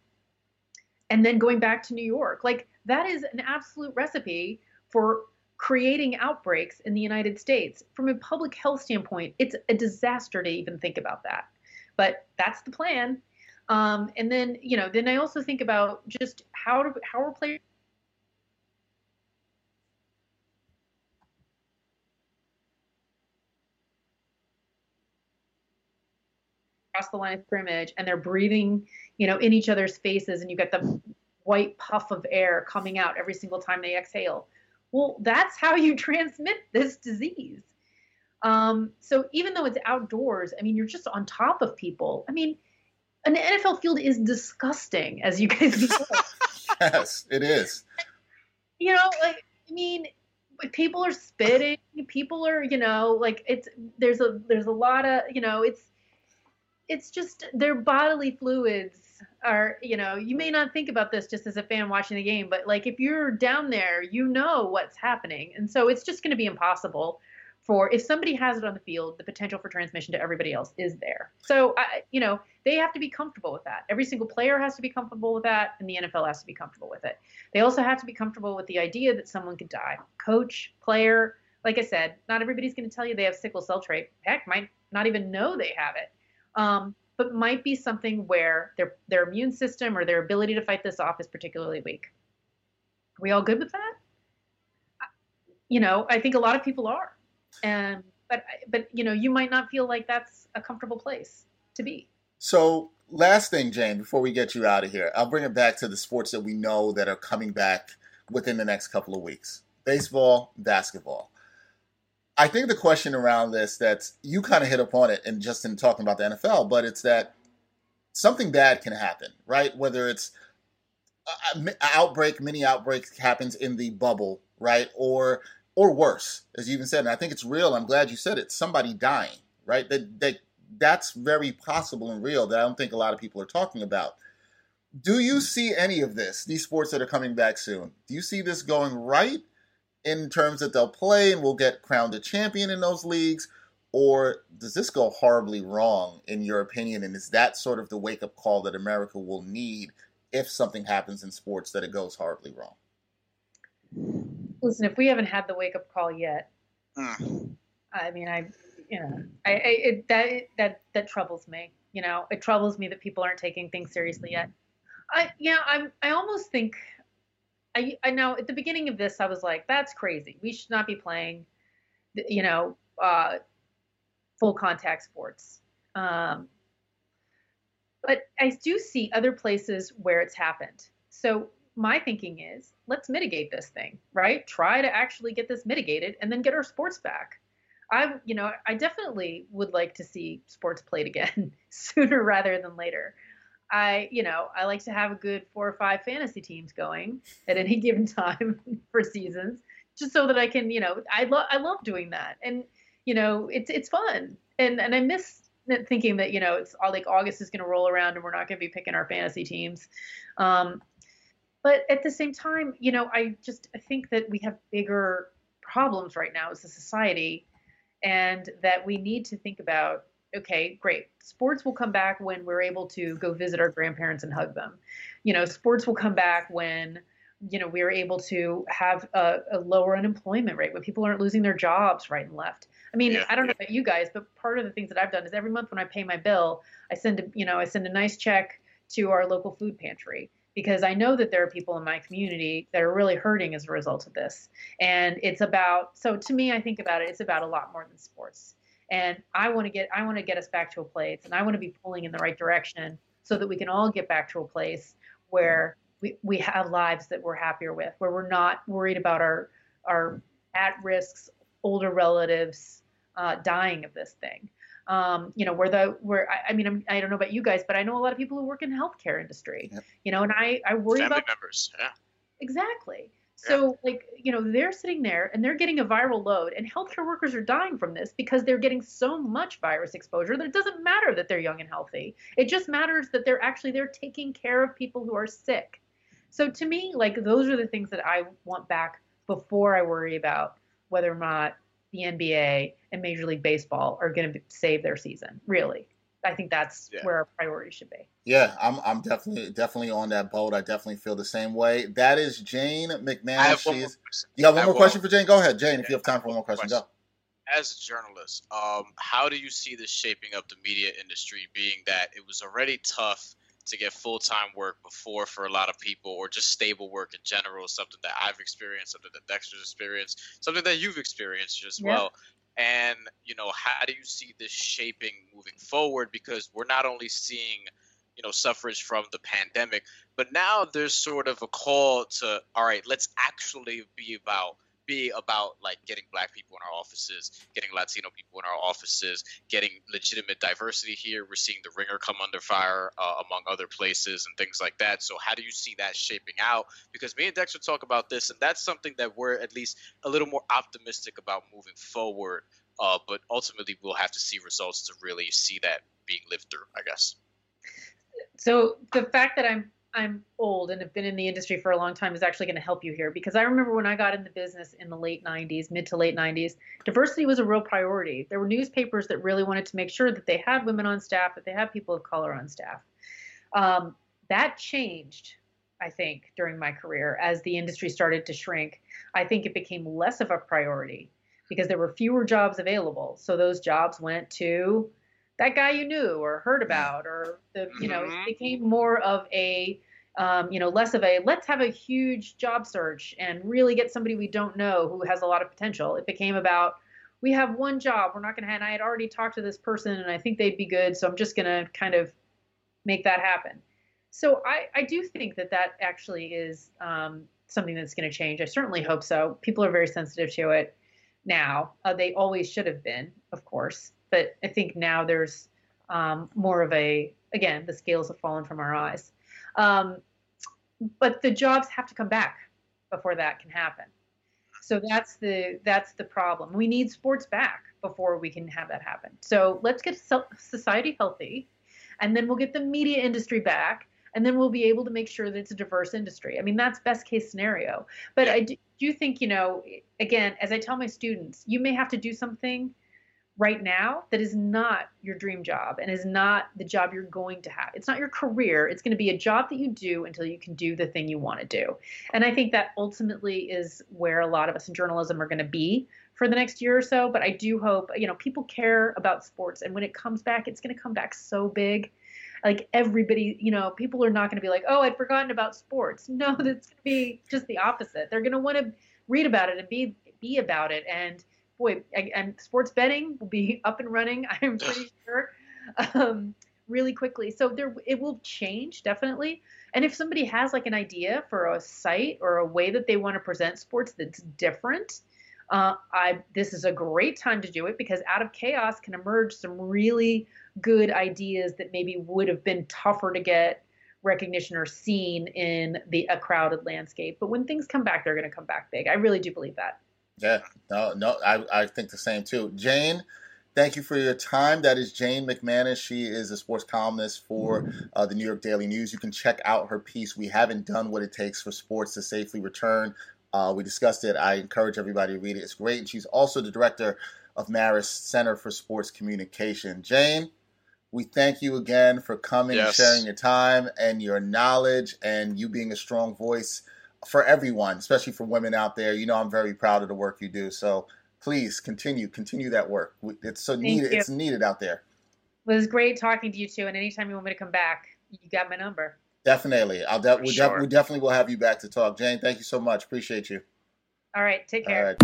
and then going back to New York. Like that is an absolute recipe for creating outbreaks in the United States. From a public health standpoint, it's a disaster to even think about that. But that's the plan. Um, and then, you know, then I also think about just how to, how are players across the line of scrimmage and they're breathing, you know, in each other's faces and you get the white puff of air coming out every single time they exhale. Well, that's how you [laughs] transmit this disease. Um, so even though it's outdoors, I mean, you're just on top of people. I mean, an NFL field is disgusting, as you guys know. [laughs] yes, it is. You know, like I mean, people are spitting. People are, you know, like it's there's a there's a lot of, you know, it's it's just their bodily fluids are you know you may not think about this just as a fan watching the game but like if you're down there you know what's happening. And so it's just going to be impossible for if somebody has it on the field the potential for transmission to everybody else is there. So I, you know they have to be comfortable with that. Every single player has to be comfortable with that and the nfl has to be comfortable with it. They also have to be comfortable with the idea that someone could die. Coach player like i said not everybody's going to tell you they have sickle cell trait. Heck might not even know they have it um, but might be something where their their immune system or their ability to fight this off is particularly weak. Are we all good with that? You know, I think a lot of people are, and but but you know, you might not feel like that's a comfortable place to be. So last thing, Jane, before we get you out of here, I'll bring it back to the sports that we know that are coming back within the next couple of weeks: baseball, basketball. I think the question around this that you kind of hit upon it and just in talking about the NFL, but it's that something bad can happen, right? Whether it's uh, uh, an outbreak, mini outbreak happens in the bubble, right? Or or worse, as you even said, and I think it's real. I'm glad you said it. Somebody dying, right? That that that's very possible and real. That I don't think a lot of people are talking about. Do you see any of this? These sports that are coming back soon. Do you see this going right? In terms that they'll play and will get crowned a champion in those leagues? Or does this go horribly wrong, in your opinion? And is that sort of the wake up call that America will need if something happens in sports that it goes horribly wrong? Listen, if we haven't had the wake up call yet, mm. I mean, I, you know, I, I it, that that that troubles me. You know, it troubles me that people aren't taking things seriously yet. I, yeah, I'm. I almost think I, I know at the beginning of this, I was like, that's crazy. We should not be playing, you know, uh, full contact sports. Um, but I do see other places where it's happened. So my thinking is let's mitigate this thing, right? Try to actually get this mitigated and then get our sports back. I, you know, I definitely would like to see sports played again [laughs] sooner rather than later. I, you know, I like to have a good four or five fantasy teams going at any [laughs] given time [laughs] for seasons, just so that I can, you know, I love I love doing that, and you know, it's it's fun, and and I miss thinking that you know it's all like August is going to roll around and we're not going to be picking our fantasy teams. Um, but at the same time, you know, I just I think that we have bigger problems right now as a society, and that we need to think about okay, great. Sports will come back when we're able to go visit our grandparents and hug them. You know, sports will come back when you know we're able to have a, a lower unemployment rate when people aren't losing their jobs right and left. I mean, yeah. I don't know about you guys, but part of the things that I've done is every month when I pay my bill, I send a, you know I send a nice check to our local food pantry because I know that there are people in my community that are really hurting as a result of this. And it's about so to me, I think about it, it's about a lot more than sports and I want to get I want to get us back to a place and I want to be pulling in the right direction so that we can all get back to a place where we, we have lives that we're happier with, where we're not worried about our our at risks older relatives uh, dying of this thing. Um, you know, where the where I, I mean, I'm, I do not know about you guys, but I know a lot of people who work in the healthcare industry. Yep. You know, and I I worry Family about members. Yeah. Exactly. So, like, you know, they're sitting there and they're getting a viral load, and healthcare workers are dying from this because they're getting so much virus exposure that it doesn't matter that they're young and healthy. It just matters that they're actually they're taking care of people who are sick. So, to me, like, those are the things that I want back before I worry about whether or not the NBA and Major League Baseball are going to save their season. Really, I think that's yeah. where our priority should be. Yeah, I'm I'm definitely definitely on that boat. I definitely feel the same way. That is Jane McManus. She's you have one more question for Jane? Go ahead, Jane. If you have time for one more question, question. go. As a journalist, um, how do you see this shaping up the media industry? Being that it was already tough to get full time work before for a lot of people, or just stable work in general, something that I've experienced, something that Dexter's experienced, something that you've experienced as yeah. well. And you know, how do you see this shaping moving forward? Because we're not only seeing you know suffrage from the pandemic, but now there's sort of a call to all right, let's actually be about be about like getting black people in our offices, getting Latino people in our offices, getting legitimate diversity here. We're seeing the ringer come under fire uh, among other places and things like that. So how do you see that shaping out? Because me and Dexter talk about this, and that's something that we're at least a little more optimistic about moving forward. Uh, but ultimately, we'll have to see results to really see that being lived through. I guess. So the fact that I'm I'm old and have been in the industry for a long time is actually going to help you here because I remember when I got in the business in the late 90s, mid to late 90s, diversity was a real priority. There were newspapers that really wanted to make sure that they had women on staff, that they had people of color on staff. Um, that changed, I think, during my career as the industry started to shrink. I think it became less of a priority because there were fewer jobs available. So those jobs went to that guy you knew or heard about or the you know mm-hmm. it became more of a um, you know less of a let's have a huge job search and really get somebody we don't know who has a lot of potential. It became about we have one job. We're not going to and i had already talked to this person and i think they'd be good so i'm just going to kind of make that happen. So i, I do think that that actually is um, something that's going to change. I certainly hope so. People are very sensitive to it now. Uh, they always should have been of course but I think now there's um, more of a again the scales have fallen from our eyes. Um, but the jobs have to come back before that can happen. So that's the that's the problem. We need sports back before we can have that happen. So let's get society healthy, and then we'll get the media industry back, and then we'll be able to make sure that it's a diverse industry. I mean, that's best case scenario. But I do, do think, you know, again, as I tell my students, you may have to do something right now that is not your dream job and is not the job you're going to have. It's not your career. It's going to be a job that you do until you can do the thing you want to do. And I think that ultimately is where a lot of us in journalism are going to be for the next year or so. But I do hope, you know, people care about sports. And when it comes back, it's going to come back so big. Like everybody, you know, people are not going to be like, oh, I'd forgotten about sports. No, [laughs] that's going to be just the opposite. They're going to want to read about it and be be about it and boy, and sports betting will be [laughs] up and running. [laughs] I'm pretty [laughs] sure. Um, really quickly. So there it will change definitely. And if somebody has like an idea for a site or a way that they want to present sports that's different, uh, I this is a great time to do it because out of chaos can emerge some really good ideas that maybe would have been tougher to get recognition or seen in the a crowded landscape. But when things come back, they're going to come back big. I really do believe that. Yeah, no, no, I, I think the same too. Jane, thank you for your time. That is Jane McManus. She is a sports columnist for uh, the New York Daily News. You can check out her piece. We haven't done what it takes for sports to safely return. Uh, we discussed it. I encourage everybody to read it. It's great. And she's also the director of Marist Center for Sports Communication. Jane, we thank you again for coming yes. and sharing your time and your knowledge and you being a strong voice for everyone, especially for women out there. You know, I'm very proud of the work you do. So please continue, continue that work. It's so Thank needed. You. It's needed out there. It was great talking to you too. And anytime you want me to come back, you got my number. Definitely. I'll de- we, sure. de- we definitely will have you back to talk. Jane, thank you so much. Appreciate you. All right. Take care. All right.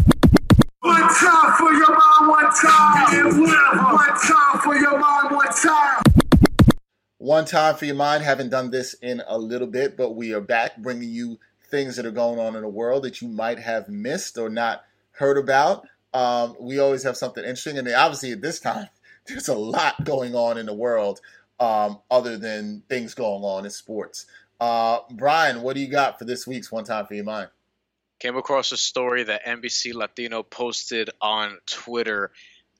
One time for your mom, one time. One time for your mom, one time. One time for your mind. Haven't done this in a little bit, but we are back bringing you things that are going on in the world that you might have missed or not heard about. Um, we always have something interesting, and obviously at this time, [laughs] there's a lot going on in the world um, other than things going on in sports. Uh, Brian, what do you got for this week's One Time for Your Mind? Came across a story that NBC Latino posted on Twitter.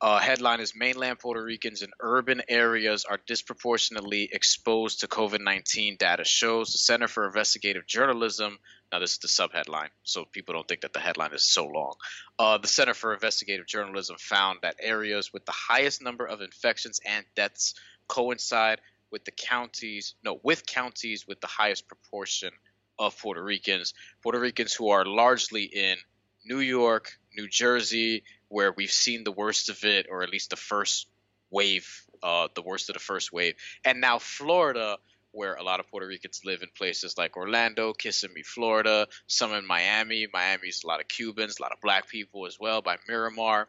Uh, headline is Mainland Puerto Ricans in urban areas are disproportionately exposed to COVID 19. Data shows the Center for Investigative Journalism. Now, this is the subheadline, so people don't think that the headline is so long. Uh, the Center for Investigative Journalism found that areas with the highest number of infections and deaths coincide with the counties, no, with counties with the highest proportion of Puerto Ricans. Puerto Ricans who are largely in New York, New Jersey, where we've seen the worst of it, or at least the first wave, uh, the worst of the first wave, and now Florida, where a lot of Puerto Ricans live in places like Orlando, Kissimmee, Florida, some in Miami. Miami's a lot of Cubans, a lot of black people as well by Miramar.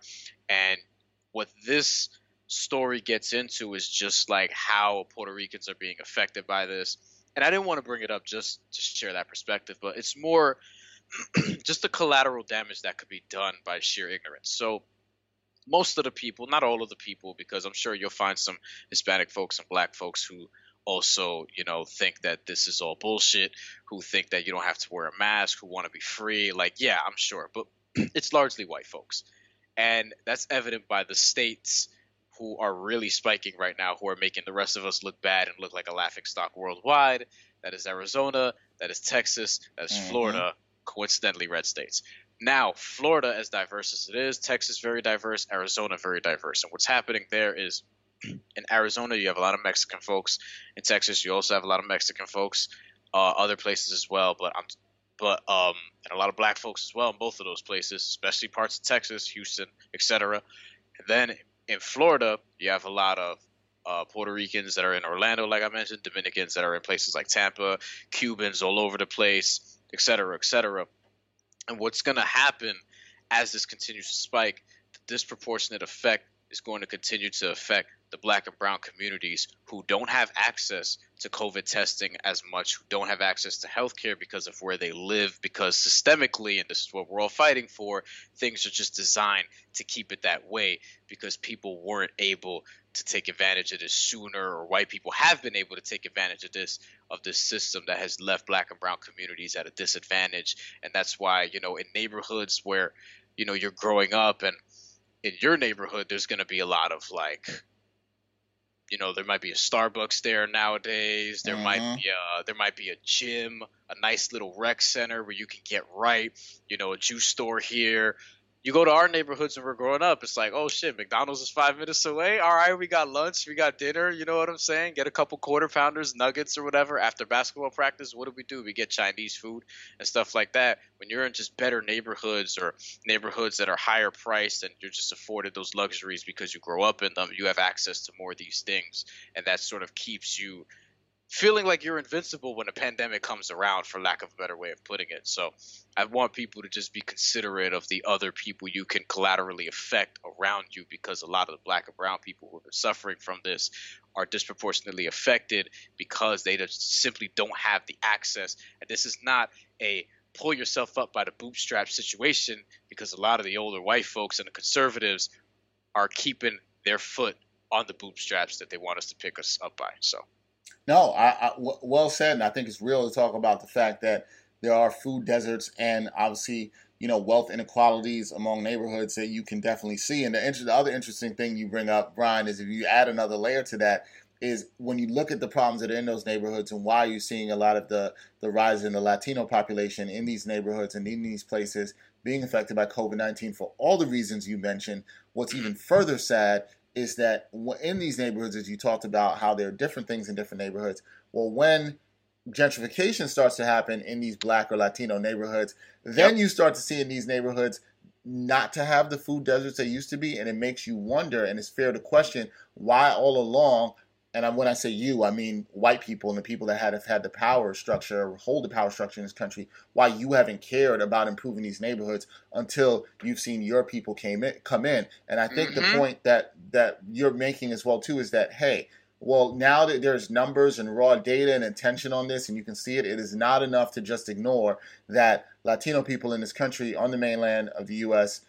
And what this story gets into is just like how Puerto Ricans are being affected by this. And I didn't want to bring it up just to share that perspective, but it's more [clears throat] just the collateral damage that could be done by sheer ignorance. So most of the people, not all of the people, because I'm sure you'll find some Hispanic folks and black folks who also, you know, think that this is all bullshit, who think that you don't have to wear a mask, who want to be free. Like, yeah, I'm sure, but [clears throat] it's largely white folks. And that's evident by the states who are really spiking right now, who are making the rest of us look bad and look like a laughing stock worldwide. That is Arizona, that is Texas, that is mm-hmm. Florida, coincidentally red states. Now, Florida, as diverse as it is, Texas very diverse, Arizona very diverse. And what's happening there is in Arizona, you have a lot of Mexican folks. In Texas, you also have a lot of Mexican folks. Uh, other places as well, but I'm, but um, and a lot of black folks as well in both of those places, especially parts of Texas, Houston, etc. then in Florida, you have a lot of uh, Puerto Ricans that are in Orlando, like I mentioned, Dominicans that are in places like Tampa, Cubans all over the place, etc., cetera, et cetera. And what's going to happen as this continues to spike, the disproportionate effect is going to continue to affect the black and brown communities who don't have access to COVID testing as much, who don't have access to healthcare because of where they live, because systemically, and this is what we're all fighting for, things are just designed to keep it that way because people weren't able to take advantage of this sooner, or white people have been able to take advantage of this of this system that has left black and brown communities at a disadvantage. And that's why, you know, in neighborhoods where, you know, you're growing up and in your neighborhood there's going to be a lot of like you know there might be a Starbucks there nowadays. There mm-hmm. might be a there might be a gym, a nice little rec center where you can get right. You know, a juice store here, you go to our neighborhoods when we're growing up, it's like, oh shit, McDonald's is five minutes away. All right, we got lunch, we got dinner. You know what I'm saying? Get a couple quarter pounders, nuggets, or whatever after basketball practice. What do we do? We get Chinese food and stuff like that. When you're in just better neighborhoods or neighborhoods that are higher priced and you're just afforded those luxuries because you grow up in them, you have access to more of these things, and that sort of keeps you feeling like you're invincible when a pandemic comes around, for lack of a better way of putting it. So I want people to just be considerate of the other people you can collaterally affect around you because a lot of the black and brown people who are suffering from this are disproportionately affected because they just simply don't have the access. And this is not a pull yourself up by the bootstrap situation because a lot of the older white folks and the conservatives are keeping their foot on the bootstraps that they want us to pick us up by. So no, I, well said, and I think it's real to talk about the fact that there are food deserts and obviously you know wealth inequalities among neighborhoods that you can definitely see. And the, inter- the other interesting thing you bring up, Brian, is if you add another layer to that, is when you look at the problems that are in those neighborhoods and why you're seeing a lot of the the rise in the Latino population in these neighborhoods and in these places being affected by COVID 19 for all the reasons you mentioned. What's even further sad is that in these neighborhoods, as you talked about, how there are different things in different neighborhoods. Well, when gentrification starts to happen in these black or Latino neighborhoods, then yep. you start to see in these neighborhoods not to have the food deserts they used to be, and it makes you wonder, and it's fair to question why all along and when I say you, I mean white people and the people that had have had the power structure, hold the power structure in this country. Why you haven't cared about improving these neighborhoods until you've seen your people came in, come in. And I think mm-hmm. the point that that you're making as well too is that hey, well now that there's numbers and raw data and attention on this, and you can see it, it is not enough to just ignore that Latino people in this country on the mainland of the U.S.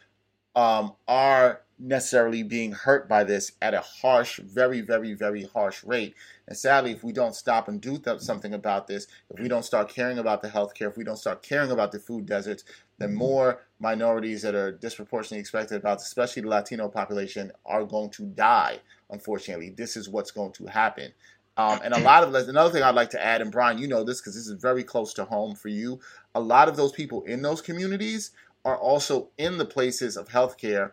Um, are necessarily being hurt by this at a harsh, very, very, very harsh rate. And sadly, if we don't stop and do th- something about this, if we don't start caring about the healthcare, if we don't start caring about the food deserts, then more minorities that are disproportionately expected about, especially the Latino population, are going to die. Unfortunately, this is what's going to happen. Um, and a lot of another thing I'd like to add, and Brian, you know this because this is very close to home for you. A lot of those people in those communities are also in the places of healthcare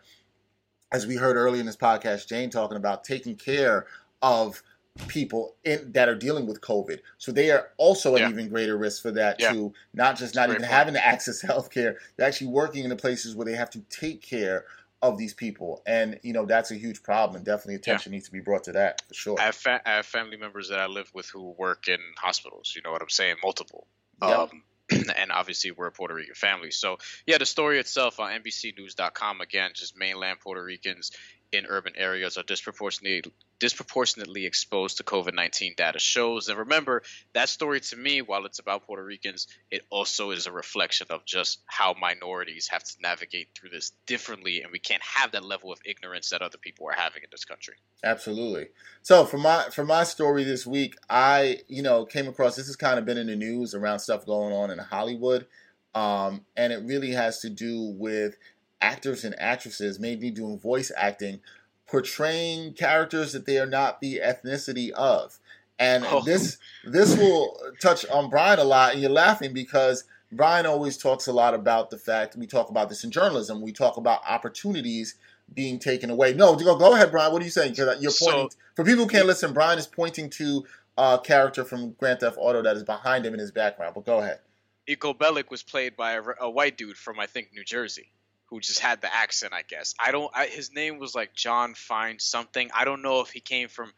as we heard earlier in this podcast, Jane talking about taking care of people in, that are dealing with COVID. So they are also yeah. at even greater risk for that yeah. too. Not just not even point. having to access healthcare, they're actually working in the places where they have to take care of these people, and you know that's a huge problem. And definitely attention yeah. needs to be brought to that for sure. I have, fa- I have, family members that I live with who work in hospitals. You know what I'm saying? Multiple. Yep. Um, [clears throat] and obviously we're a Puerto Rican family. So yeah, the story itself on NBCNews.com again, just mainland Puerto Ricans in urban areas are disproportionately disproportionately exposed to COVID 19 data shows. And remember, that story to me, while it's about Puerto Ricans, it also is a reflection of just how minorities have to navigate through this differently. And we can't have that level of ignorance that other people are having in this country. Absolutely. So for my for my story this week, I, you know, came across this has kind of been in the news around stuff going on in Hollywood. Um, and it really has to do with actors and actresses, maybe doing voice acting, portraying characters that they are not the ethnicity of. And oh. this this will touch on Brian a lot, and you're laughing because Brian always talks a lot about the fact we talk about this in journalism. We talk about opportunities being taken away. No, go, go ahead, Brian. What are you saying? Because uh, you're pointing so, for people who can't listen. Brian is pointing to a character from Grand Theft Auto that is behind him in his background. But go ahead. Niko Bellic was played by a, a white dude from I think New Jersey who just had the accent, I guess. I don't. I, his name was like John Fine something. I don't know if he came from,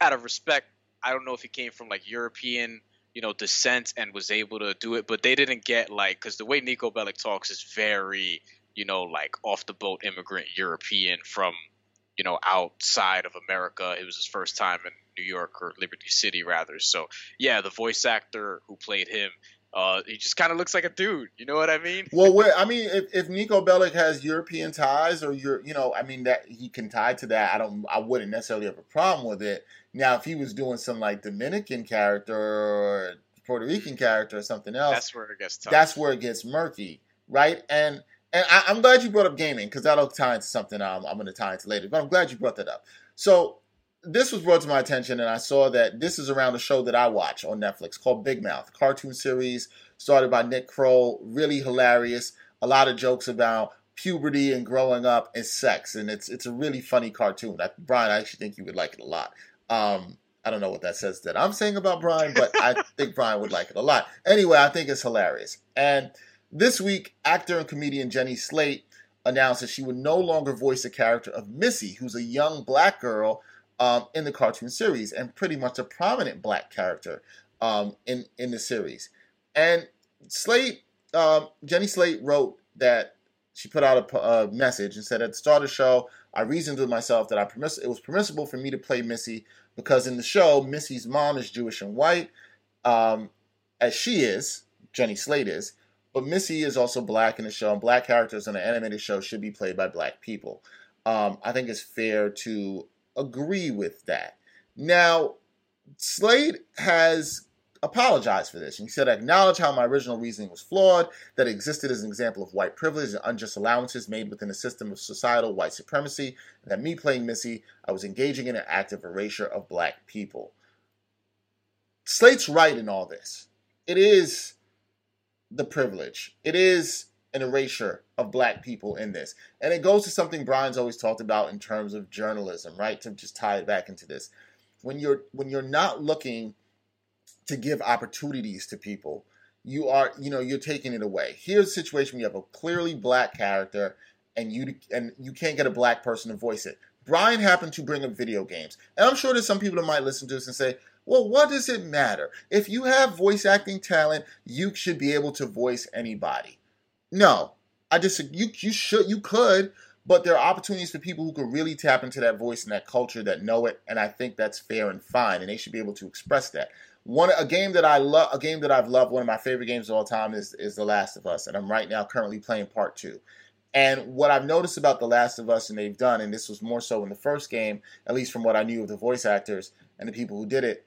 out of respect, I don't know if he came from like European, you know, descent and was able to do it. But they didn't get like because the way Niko Bellic talks is very, you know, like off the boat immigrant European from, you know, outside of America. It was his first time in New York or Liberty City rather. So yeah, the voice actor who played him uh, he just kind of looks like a dude. You know what I mean? well, I mean, if, if Niko Bellic has European ties, or you're, you know, I mean that he can tie to that. I don't, I wouldn't necessarily have a problem with it. Now, if he was doing some like Dominican character or Puerto Rican character or something else, that's where it gets tough. That's where it gets murky, right? And and I, am glad you brought up gaming because that'll tie into something I'm, I'm going to tie into later. But I'm glad you brought that up. So this was brought to my attention, and I saw that this is around a show that I watch on Netflix called Big Mouth, cartoon series started by Nick Kroll. Really hilarious. A lot of jokes about puberty and growing up and sex, and it's it's a really funny cartoon. I, Brian, I actually think you would like it a lot. Um, I don't know what that says that I'm saying about Brian, but I [laughs] think Brian would like it a lot. Anyway, I think it's hilarious. And this week, actor and comedian Jenny Slate announced that she would no longer voice the character of Missy, who's a young black girl um, in the cartoon series and pretty much a prominent black character um, in in the series. And Slate, um, Jenny Slate wrote that she put out a, a, message and said at the start of the show, I reasoned with myself that I permiss- it was permissible for me to play Missy because in the show, Missy's mom is Jewish and white, um, as she is, Jenny Slate is, but Missy is also black in the show, and black characters in an animated show should be played by black people. Um, I think it's fair to agree with that. Now, Slate has apologized for this. And he said, I acknowledge how my original reasoning was flawed, that existed as an example of white privilege and unjust allowances made within a system of societal white supremacy, and that me playing Missy, I was engaging in an act of erasure of black people. Slate's right in all this. It is the privilege. It is an erasure of black people in this. And it goes to something Brian's always talked about in terms of journalism, right? To just tie it back into this. When you're when you're not looking to give opportunities to people, you are, you know, you're taking it away. Here's a situation where you have a clearly black character and you and you can't get a black person to voice it. Brian happened to bring up video games. And I'm sure there's some people that might listen to this and say, well, what does it matter? If you have voice acting talent, you should be able to voice anybody. No, I just you you should you could, but there are opportunities for people who can really tap into that voice and that culture that know it, and I think that's fair and fine, and they should be able to express that. One a game that I love, a game that I've loved, one of my favorite games of all time is is The Last of Us, and I'm right now currently playing part two. And what I've noticed about The Last of Us and they've done, and this was more so in the first game, at least from what I knew of the voice actors and the people who did it,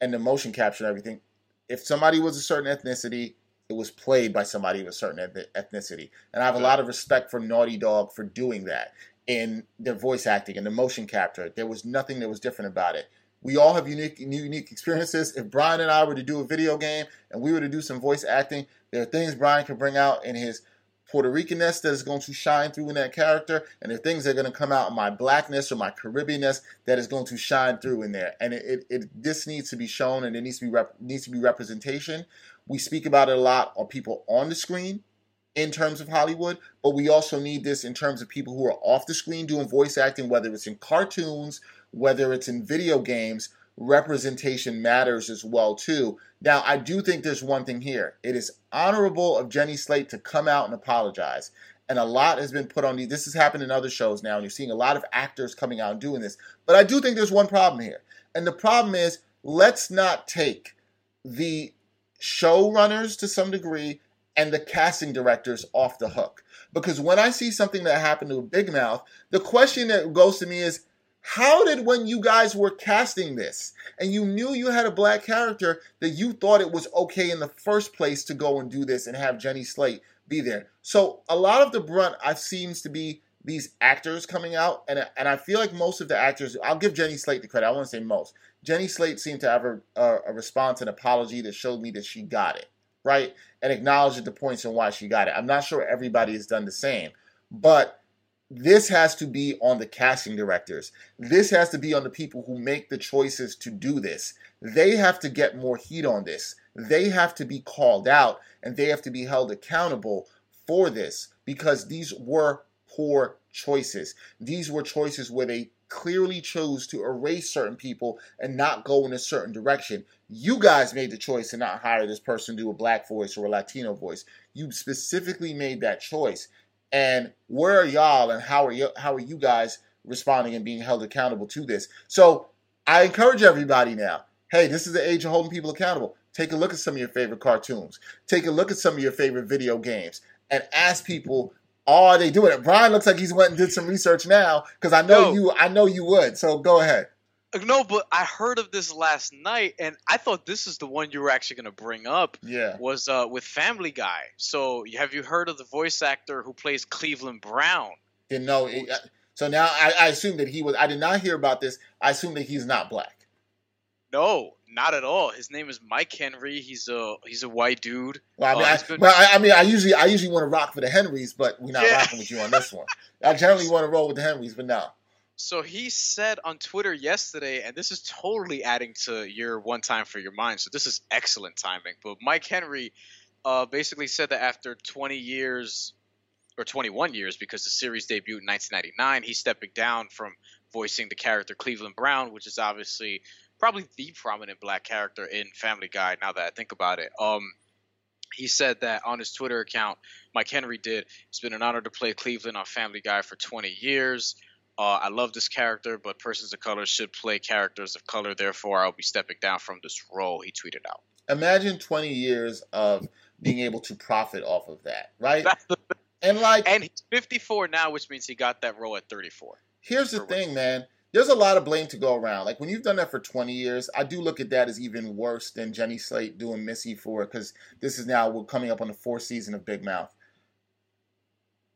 and the motion capture and everything, if somebody was a certain ethnicity, it was played by somebody of a certain ethnicity. And I have a lot of respect for Naughty Dog for doing that in their voice acting and the motion capture. There was nothing that was different about it. We all have unique unique experiences. If Brian and I were to do a video game and we were to do some voice acting, there are things Brian can bring out in his Puerto Ricanness that is going to shine through in that character, and there are things that are going to come out in my blackness or my Caribbeanness that is going to shine through in there. And it, it, it this needs to be shown, and it needs to be rep, needs to be representation. We speak about it a lot on people on the screen in terms of Hollywood, but we also need this in terms of people who are off the screen doing voice acting, whether it's in cartoons, whether it's in video games, representation matters as well too. Now, I do think there's one thing here. It is honorable of Jenny Slate to come out and apologize. And a lot has been put on. This has happened in other shows now, and you're seeing a lot of actors coming out and doing this. But I do think there's one problem here. And the problem is let's not take the showrunners to some degree and the casting directors off the hook. Because when I see something that happened to Big Mouth, the question that goes to me is how did when you guys were casting this and you knew you had a black character that you thought it was okay in the first place to go and do this and have Jenny Slate be there? So a lot of the brunt I've seems to be these actors coming out, and and I feel like most of the actors, I'll give Jenny Slate the credit. I want to say most. Jenny Slate seemed to have a, a, a response, an apology that showed me that she got it right, and acknowledged the points and why she got it. I'm not sure everybody has done the same, but this has to be on the casting directors. This has to be on the people who make the choices to do this. They have to get more heat on this. They have to be called out and they have to be held accountable for this because these were poor choices. These were choices where they clearly chose to erase certain people and not go in a certain direction. You guys made the choice to not hire this person to do a black voice or a Latino voice. You specifically made that choice. And where are y'all and how are how are you guys responding and being held accountable to this? So I encourage everybody now. Hey, this is the age of holding people accountable. Take a look at some of your favorite cartoons. Take a look at some of your favorite video games and ask people, are they doing it? Brian looks like he's went and did some research now because I know no. you I know you would. So go ahead. No, but I heard of this last night, and I thought this is the one you were actually going to bring up. Yeah, was uh, with Family Guy. So have you heard of the voice actor who plays Cleveland Brown? Didn't know. It, uh, so now I, I assume that he was. I did not hear about this. I assume that he's not black. No, not at all. His name is Mike Henry. He's a he's a white dude. Well, I mean, uh, I, been... well, I, I, mean, I usually I usually want to rock for the Henrys, but we're not yeah. rocking with you on this one. I generally want to roll with the Henrys, but now. So he said on Twitter yesterday, and this is totally adding to your one time for your mind. So this is excellent timing. But Mike Henry uh, basically said that after 20 years or 21 years, because the series debuted in 1999, he's stepping down from voicing the character Cleveland Brown, which is obviously probably the prominent black character in Family Guy. Now that I think about it, um, he said that on his Twitter account, Mike Henry did. It's been an honor to play Cleveland on Family Guy for 20 years. Uh, I love this character, but persons of color should play characters of color. Therefore, I'll be stepping down from this role. He tweeted out. Imagine 20 years of being able to profit off of that, right? and like, and he's 54 now, which means he got that role at 34. Here's the thing, man. There's a lot of blame to go around. Like when you've done that for 20 years, I do look at that as even worse than Jenny Slate doing Missy for it because this is now we're coming up on the fourth season of Big Mouth.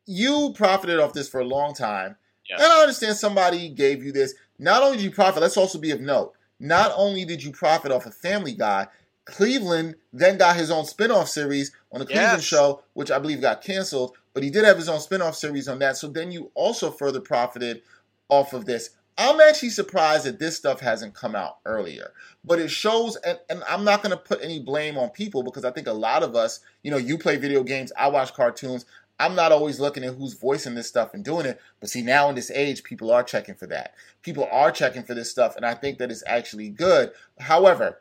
You profited off this for a long time Yes. And I understand somebody gave you this. Not only did you profit, let's also be of note. Not only did you profit off a Family Guy, Cleveland then got his own spinoff series on the Cleveland yes. show, which I believe got canceled, but he did have his own spinoff series on that. So then you also further profited off of this. I'm actually surprised that this stuff hasn't come out earlier. But it shows, and, and I'm not going to put any blame on people because I think a lot of us, you know, you play video games, I watch cartoons. I'm not always looking at who's voicing this stuff and doing it, but see now in this age, people are checking for that. People are checking for this stuff, and I think that it's actually good. However,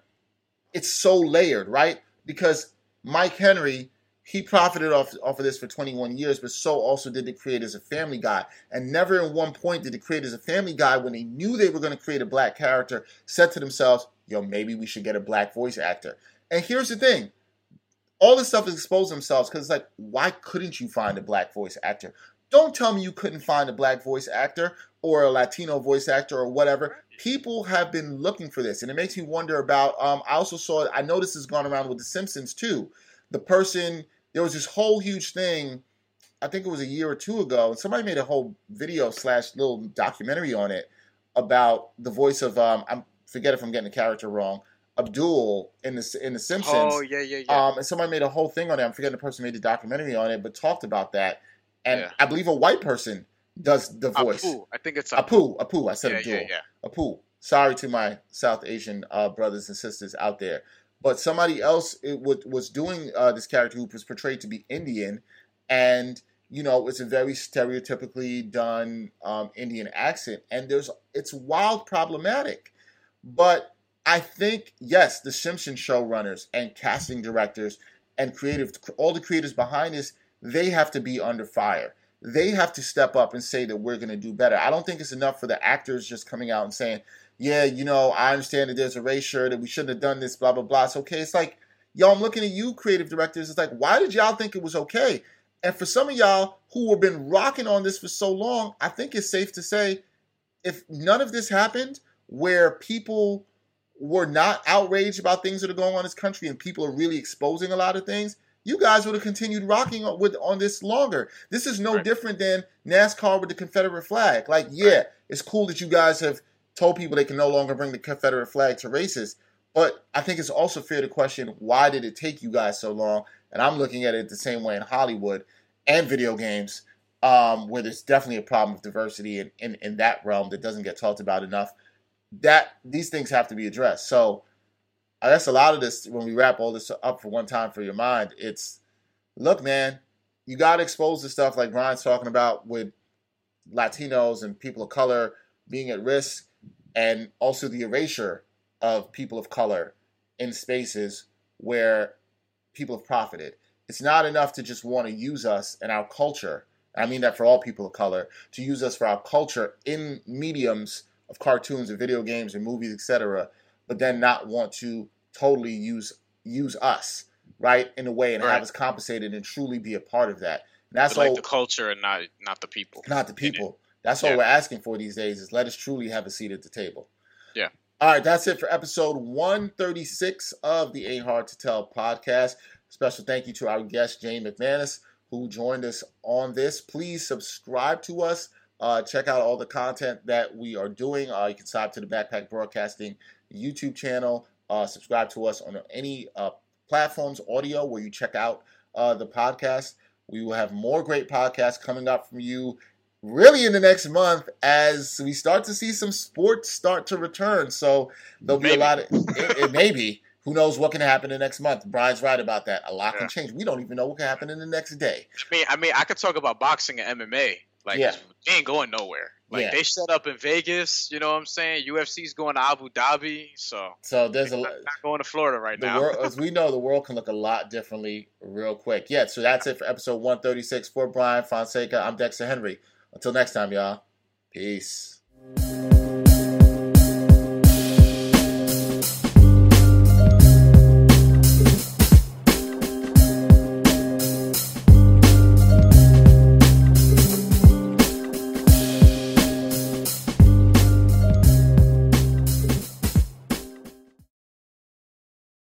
it's so layered, right? Because Mike Henry, he profited off, off of this for 21 years, but so also did the creators of Family Guy. And never in one point did the creators of Family Guy, when they knew they were going to create a black character, said to themselves, yo, maybe we should get a black voice actor. And here's the thing all this stuff is exposed themselves because it's like, why couldn't you find a black voice actor? Don't tell me you couldn't find a black voice actor or a Latino voice actor or whatever. People have been looking for this, and it makes me wonder about. Um, I also saw. I know this has gone around with The Simpsons too. The person there was this whole huge thing. I think it was a year or two ago, and somebody made a whole video slash little documentary on it about the voice of um, I forget if I'm getting the character wrong. Abdul in the in the Simpsons. Oh yeah, yeah, yeah. Um, and somebody made a whole thing on it. I'm forgetting the person made the documentary on it, but talked about that. And yeah. I believe a white person does the voice. Apu. I think it's Apu. Apu. Apu. I said yeah, Abdul. Yeah, yeah. Apu. Sorry to my South Asian uh, brothers and sisters out there, but somebody else w- was doing uh, this character who was portrayed to be Indian, and you know it's a very stereotypically done um, Indian accent, and there's it's wild problematic, but I think yes, the Simpsons showrunners and casting directors and creative, all the creators behind this, they have to be under fire. They have to step up and say that we're going to do better. I don't think it's enough for the actors just coming out and saying, "Yeah, you know, I understand that there's a erasure that we shouldn't have done this, blah blah blah." It's okay. It's like, y'all, I'm looking at you, creative directors. It's like, why did y'all think it was okay? And for some of y'all who have been rocking on this for so long, I think it's safe to say, if none of this happened, where people were not outraged about things that are going on in this country and people are really exposing a lot of things, you guys would have continued rocking on, with on this longer. This is no right. different than NASCAR with the Confederate flag. Like, yeah, right. it's cool that you guys have told people they can no longer bring the Confederate flag to races, but I think it's also fair to question why did it take you guys so long? And I'm looking at it the same way in Hollywood and video games, um, where there's definitely a problem of diversity in, in, in that realm that doesn't get talked about enough that these things have to be addressed. So I guess a lot of this, when we wrap all this up for one time for your mind, it's look, man, you got to expose the stuff like Brian's talking about with Latinos and people of color being at risk, and also the erasure of people of color in spaces where people have profited. It's not enough to just want to use us and our culture. I mean that for all people of color, to use us for our culture in mediums of cartoons and video games and movies, etc., but then not want to totally use use us right in a way and right. have us compensated and truly be a part of that. And that's but all like the culture and not not the people. Not the people. That's all yeah. we're asking for these days is let us truly have a seat at the table. Yeah. All right, that's it for episode 136 of the Ain't Hard to Tell podcast. Special thank you to our guest, Jane McManus, who joined us on this. Please subscribe to us uh, check out all the content that we are doing. Uh, you can sign up to the Backpack Broadcasting YouTube channel. Uh, subscribe to us on any uh, platforms, audio, where you check out uh, the podcast. We will have more great podcasts coming up from you really in the next month as we start to see some sports start to return. So there'll be a lot of it, it may be. Who knows what can happen in the next month? Brian's right about that. A lot yeah. can change. We don't even know what can happen in the next day. I mean, I mean, I could talk about boxing and MMA. Like yeah. they ain't going nowhere. Like yeah. they set up in Vegas, you know what I'm saying? UFC's going to Abu Dhabi, so so there's a lot not going to Florida right the now. World, as [laughs] we know, the world can look a lot differently real quick. Yeah, so that's it for episode 136 for Brian Fonseca. I'm Dexter Henry. Until next time, y'all. Peace.